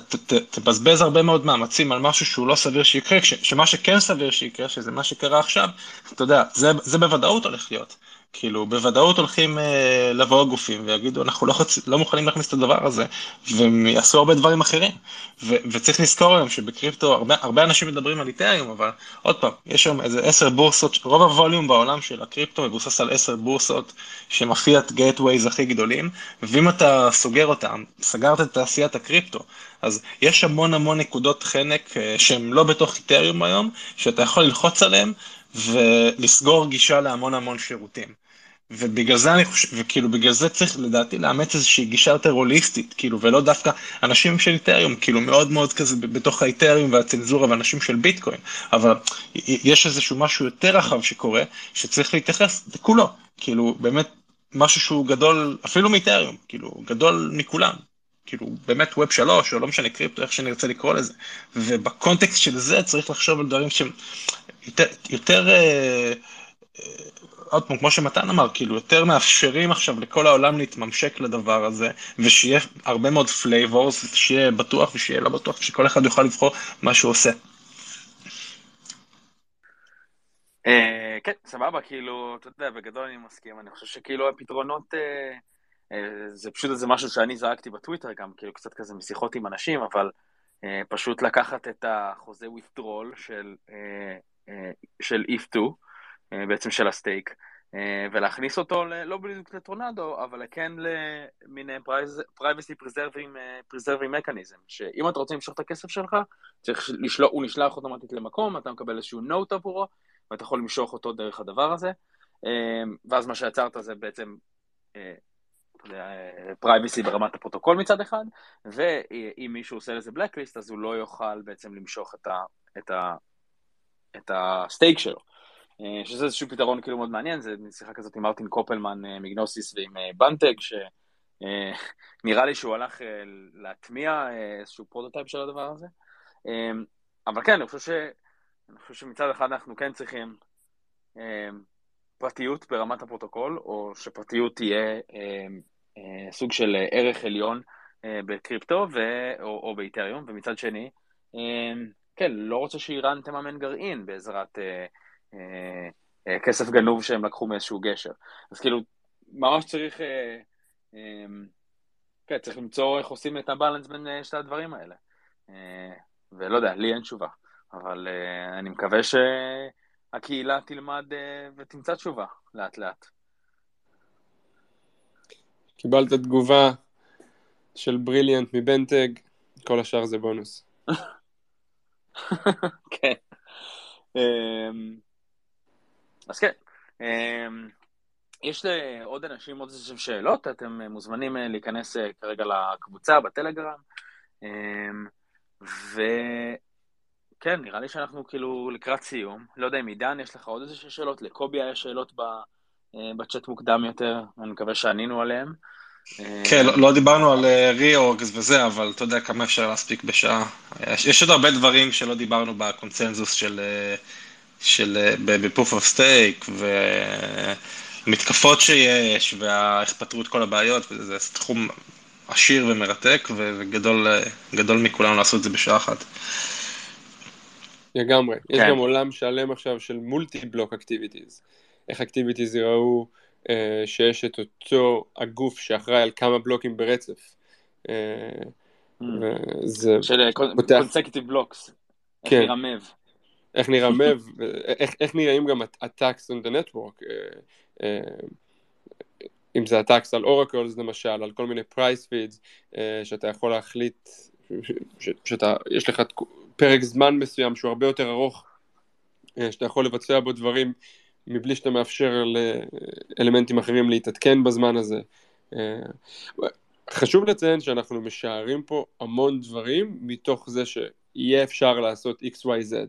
תבזבז הרבה מאוד מאמצים על משהו שהוא לא סביר שיקרה, שמה שכן סביר שיקרה, שזה מה שקרה עכשיו, אתה יודע, זה, זה בוודאות הולך להיות. כאילו, בוודאות הולכים אה, לבוא גופים ויגידו, אנחנו לא, חצ... לא מוכנים להכניס את הדבר הזה, והם יעשו הרבה דברים אחרים. ו... וצריך לזכור היום שבקריפטו, הרבה, הרבה אנשים מדברים על איתריום, אבל עוד פעם, יש שם איזה עשר בורסות, רוב ה volume בעולם של הקריפטו מבוסס על עשר בורסות שהם fiat gateways הכי גדולים, ואם אתה סוגר אותם, סגרת את תעשיית הקריפטו, אז יש המון המון נקודות חנק אה, שהן לא בתוך איתריום היום, שאתה יכול ללחוץ עליהן ולסגור גישה להמון המון שירותים. ובגלל זה אני חושב, וכאילו בגלל זה צריך לדעתי לאמץ איזושהי גישה יותר הוליסטית, כאילו, ולא דווקא אנשים של איתריום, כאילו מאוד מאוד כזה בתוך האיתריום והצנזורה ואנשים של ביטקוין, אבל יש איזשהו משהו יותר רחב שקורה, שצריך להתייחס לכולו, כאילו באמת משהו שהוא גדול אפילו מאיתריום, כאילו גדול מכולם, כאילו באמת ווב שלוש או לא משנה קריפטו איך שנרצה לקרוא לזה. ובקונטקסט של זה צריך לחשוב על דברים שהם יותר, יותר אה, אה, עוד פעם, כמו שמתן אמר, כאילו יותר מאפשרים עכשיו לכל העולם להתממשק לדבר הזה, ושיהיה הרבה מאוד flavors, שיהיה בטוח ושיהיה לא בטוח, שכל אחד יוכל לבחור מה שהוא עושה. אה, כן, סבבה, כאילו, אתה יודע, בגדול אני מסכים, אני חושב שכאילו הפתרונות, זה פשוט איזה משהו שאני זרקתי בטוויטר גם, כאילו קצת כזה משיחות עם אנשים, אבל פשוט לקחת את החוזה withdrawal של אה, של if 2, אה, בעצם של ה stake, אה, ולהכניס אותו לא בדיוק לטורנדו, אבל כן למין privacy preserving, preserving mechanism, שאם אתה רוצה למשוך את הכסף שלך, צריך לשלוח, הוא נשלח אוטומטית למקום, אתה מקבל איזשהו note עבורו, ואתה יכול למשוך אותו דרך הדבר הזה, ואז מה שיצרת זה בעצם privacy ברמת הפרוטוקול מצד אחד, ואם מישהו עושה לזה blacklist אז הוא לא יוכל בעצם למשוך את, ה, ה, את ה stake שלו. אה, שזה איזשהו פתרון כאילו מאוד מעניין, זה שיחה כזאת עם מרטין קופלמן אה, מ Gnosis ועם אה, Banteg, שנראה לי שהוא הלך להטמיע איזשהו prototype של הדבר הזה. אבל כן, אני חושב, ש... אני חושב שמצד אחד אנחנו כן צריכים פרטיות ברמת הפרוטוקול, או שפרטיות תהיה סוג של ערך עליון בקריפטו ו... או, או באיתריום, ומצד שני, כן, לא רוצה שאיראן תממן גרעין בעזרת כסף גנוב שהם לקחו מאיזשהו גשר. אז כאילו, ממש צריך, אה, אה, כן, צריך למצוא איך עושים את הבאלנס בין אה, שתי הדברים האלה. אה, ולא יודע, לי אין תשובה, אבל אה, אני מקווה שהקהילה תלמד אה, ותמצא תשובה לאט לאט. קיבלת תגובה של בריליאנט מבנטג, כל השאר זה בונוס. כן. אמ, אז כן. אמ, יש לעוד אנשים עוד איזה שאלות, אתם מוזמנים אה, להיכנס אה, כרגע לקבוצה בטלגרם. אמ, וכן, נראה לי שאנחנו כאילו לקראת סיום. לא יודע אם עידן, יש לך עוד איזה שאלות? לקובי היה שאלות אה, בצ'אט מוקדם יותר, אני מקווה שענינו עליהן. כן, לא, לא דיברנו על reorgs וזה, אבל אתה יודע כמה אפשר להספיק בשעה. יש עוד הרבה דברים שלא דיברנו בקונצנזוס של, של ב proof of stake, ומתקפות שיש, ואיך פתרו את כל הבעיות, וזה תחום עשיר ומרתק, וגדול מכולנו לעשות את זה בשעה אחת. לגמרי. כן. יש גם עולם שלם עכשיו של multi block activities. איך אקטיביטיז יראו אה, שיש את אותו הגוף שאחראי על כמה בלוקים ברצף. אה, mm. וזה של קונסקטיב בלוקס. כן. איך נרמב. איך נרמב, איך, איך נראים גם הטקס on the network. אה, אם זה הטקס על אורקלס למשל, על כל מיני פרייס פידס, שאתה יכול להחליט, שאתה, יש לך פרק זמן מסוים שהוא הרבה יותר ארוך, שאתה יכול לבצע בו דברים מבלי שאתה מאפשר לאלמנטים אחרים להתעדכן בזמן הזה. אה, חשוב לציין שאנחנו משערים פה המון דברים מתוך זה שיהיה אפשר לעשות XYZ, אה,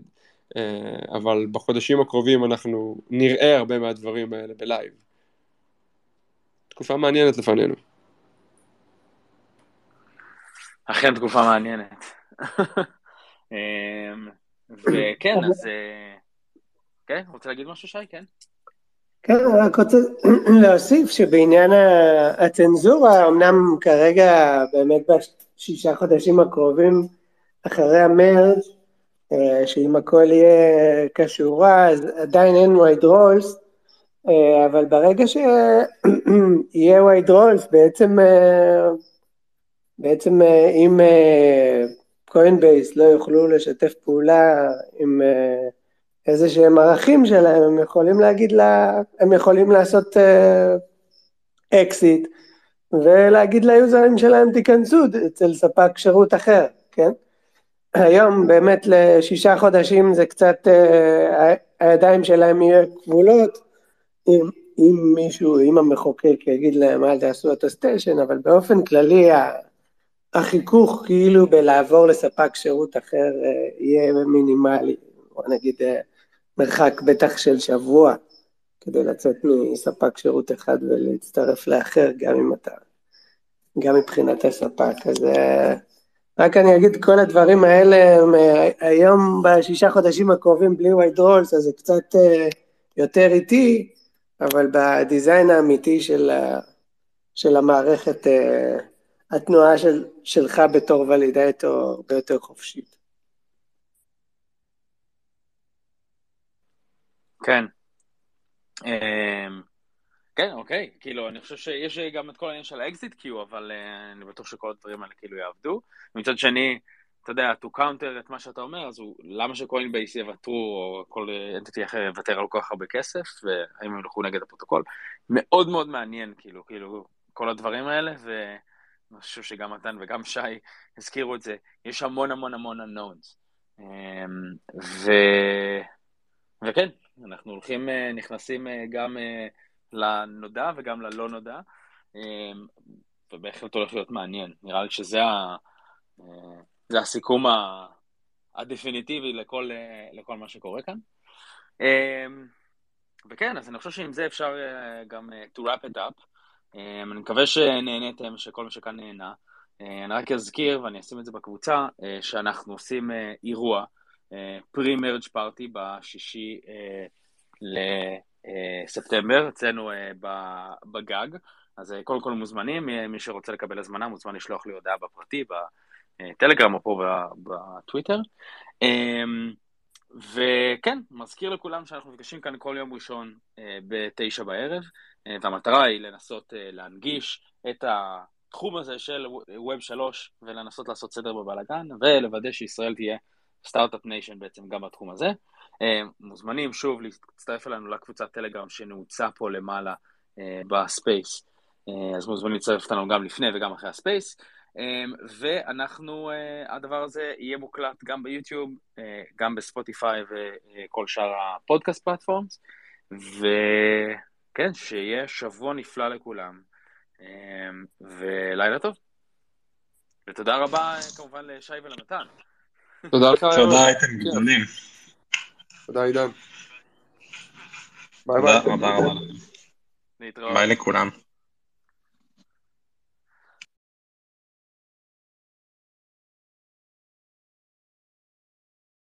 אבל בחודשים הקרובים אנחנו נראה הרבה מהדברים האלה בלייב. תקופה מעניינת לפנינו. אכן תקופה מעניינת. אה, וכן, אז כן, רוצה להגיד משהו, שי? כן. כן, רק רוצה להוסיף שבעניין הצנזורה, אמנם כרגע באמת בשישה חודשים הקרובים, אחרי המרד, אה, שאם הכל יהיה כשורה, אז עדיין אין white rolls, אה, אבל ברגע שיהיה וייד רולס, בעצם, אה, בעצם אה, אם קוינבייס לא יוכלו לשתף פעולה עם איזה שהם ערכים שלהם, הם יכולים להגיד לה, הם יכולים לעשות אקזיט ולהגיד ליוזרים שלהם תיכנסו אצל ספק שירות אחר, כן? היום באמת לשישה חודשים זה קצת, הידיים שלהם יהיו כבולות, אם, אם מישהו, אם המחוקק יגיד להם אל תעשו attestation, אבל באופן כללי החיכוך כאילו בלעבור לספק שירות אחר אה, יהיה מינימלי, בוא נגיד אה, מרחק בטח של שבוע כדי לצאת מספק שירות אחד ולהצטרף לאחר גם אם אתה, גם מבחינת הספק, אז אה, רק אני אגיד כל הדברים האלה הם היום בשישה חודשים הקרובים בלי וייד רולס אז זה קצת יותר איטי, אבל בדיזיין האמיתי של, של המערכת, אה, התנועה של, שלך בתור validator הרבה יותר חופשית. כן. אמ, כן, אוקיי, כאילו, אני חושב שיש גם את כל העניין של ה exit queue, אבל uh, אני בטוח שכל הדברים האלה כאילו יעבדו. מצד שני, אתה יודע, to counter את מה שאתה אומר, אז הוא, למה שקוינבייס יוותרו, או כל entity אחר יוותר על כל כך הרבה כסף, והאם הם ילכו נגד הפרוטוקול. מאוד מאוד מעניין, כאילו, כאילו, כל הדברים האלה, ואני חושב שגם מתן וגם שי הזכירו את זה, יש המון המון המון unknowns. אמ, ו... וכן, אנחנו הולכים, אה, נכנסים אה, גם לנודע וגם ללא נודע, אמ, ובהחלט הולך להיות מעניין. נראה לי שזה ה... זה הסיכום הדפיניטיבי לכל, לכל מה שקורה כאן. אמ, וכן, אז אני חושב שעם זה אפשר אה, גם אה, to wrap it up. אמ, אני מקווה שנהניתם, שכל מי שכאן נהנה. אה, אני רק אזכיר, ואני אשים את זה בקבוצה, שאנחנו עושים אירוע, פרי-מרג' פארטי בשישי לספטמבר, אצלנו בגג. אז קודם כל מוזמנים, מי שרוצה לקבל הזמנה מוזמן לשלוח לי הודעה בפרטי, טלגרם או פה בטוויטר. אמ, וכן, מזכיר לכולם שאנחנו נפגשים כאן כל יום ראשון אה, בתשע בערב, אה, והמטרה היא לנסות אה, להנגיש את התחום הזה של Web 3 ולנסות לעשות סדר בבלאגן ולוודא שישראל תהיה start-up nation בעצם גם בתחום הזה. מוזמנים שוב להצטרף אלינו לקבוצת טלגרם שנעוצה פה למעלה ב space, אז מוזמנים להצטרף אותנו גם לפני וגם אחרי ה space. ואנחנו, אה, הדבר הזה יהיה מוקלט גם ביוטיוב, אה, גם בספוטיפיי וכל שאר ה podcast platforms, וכן, שיהיה שבוע נפלא לכולם, ולילה טוב. ותודה רבה כמובן לשי ולמתן. תודה לך. תודה, הייתם גדולים. תודה עידן. ביי ביי. תודה רבה רבה. ביי לכולם.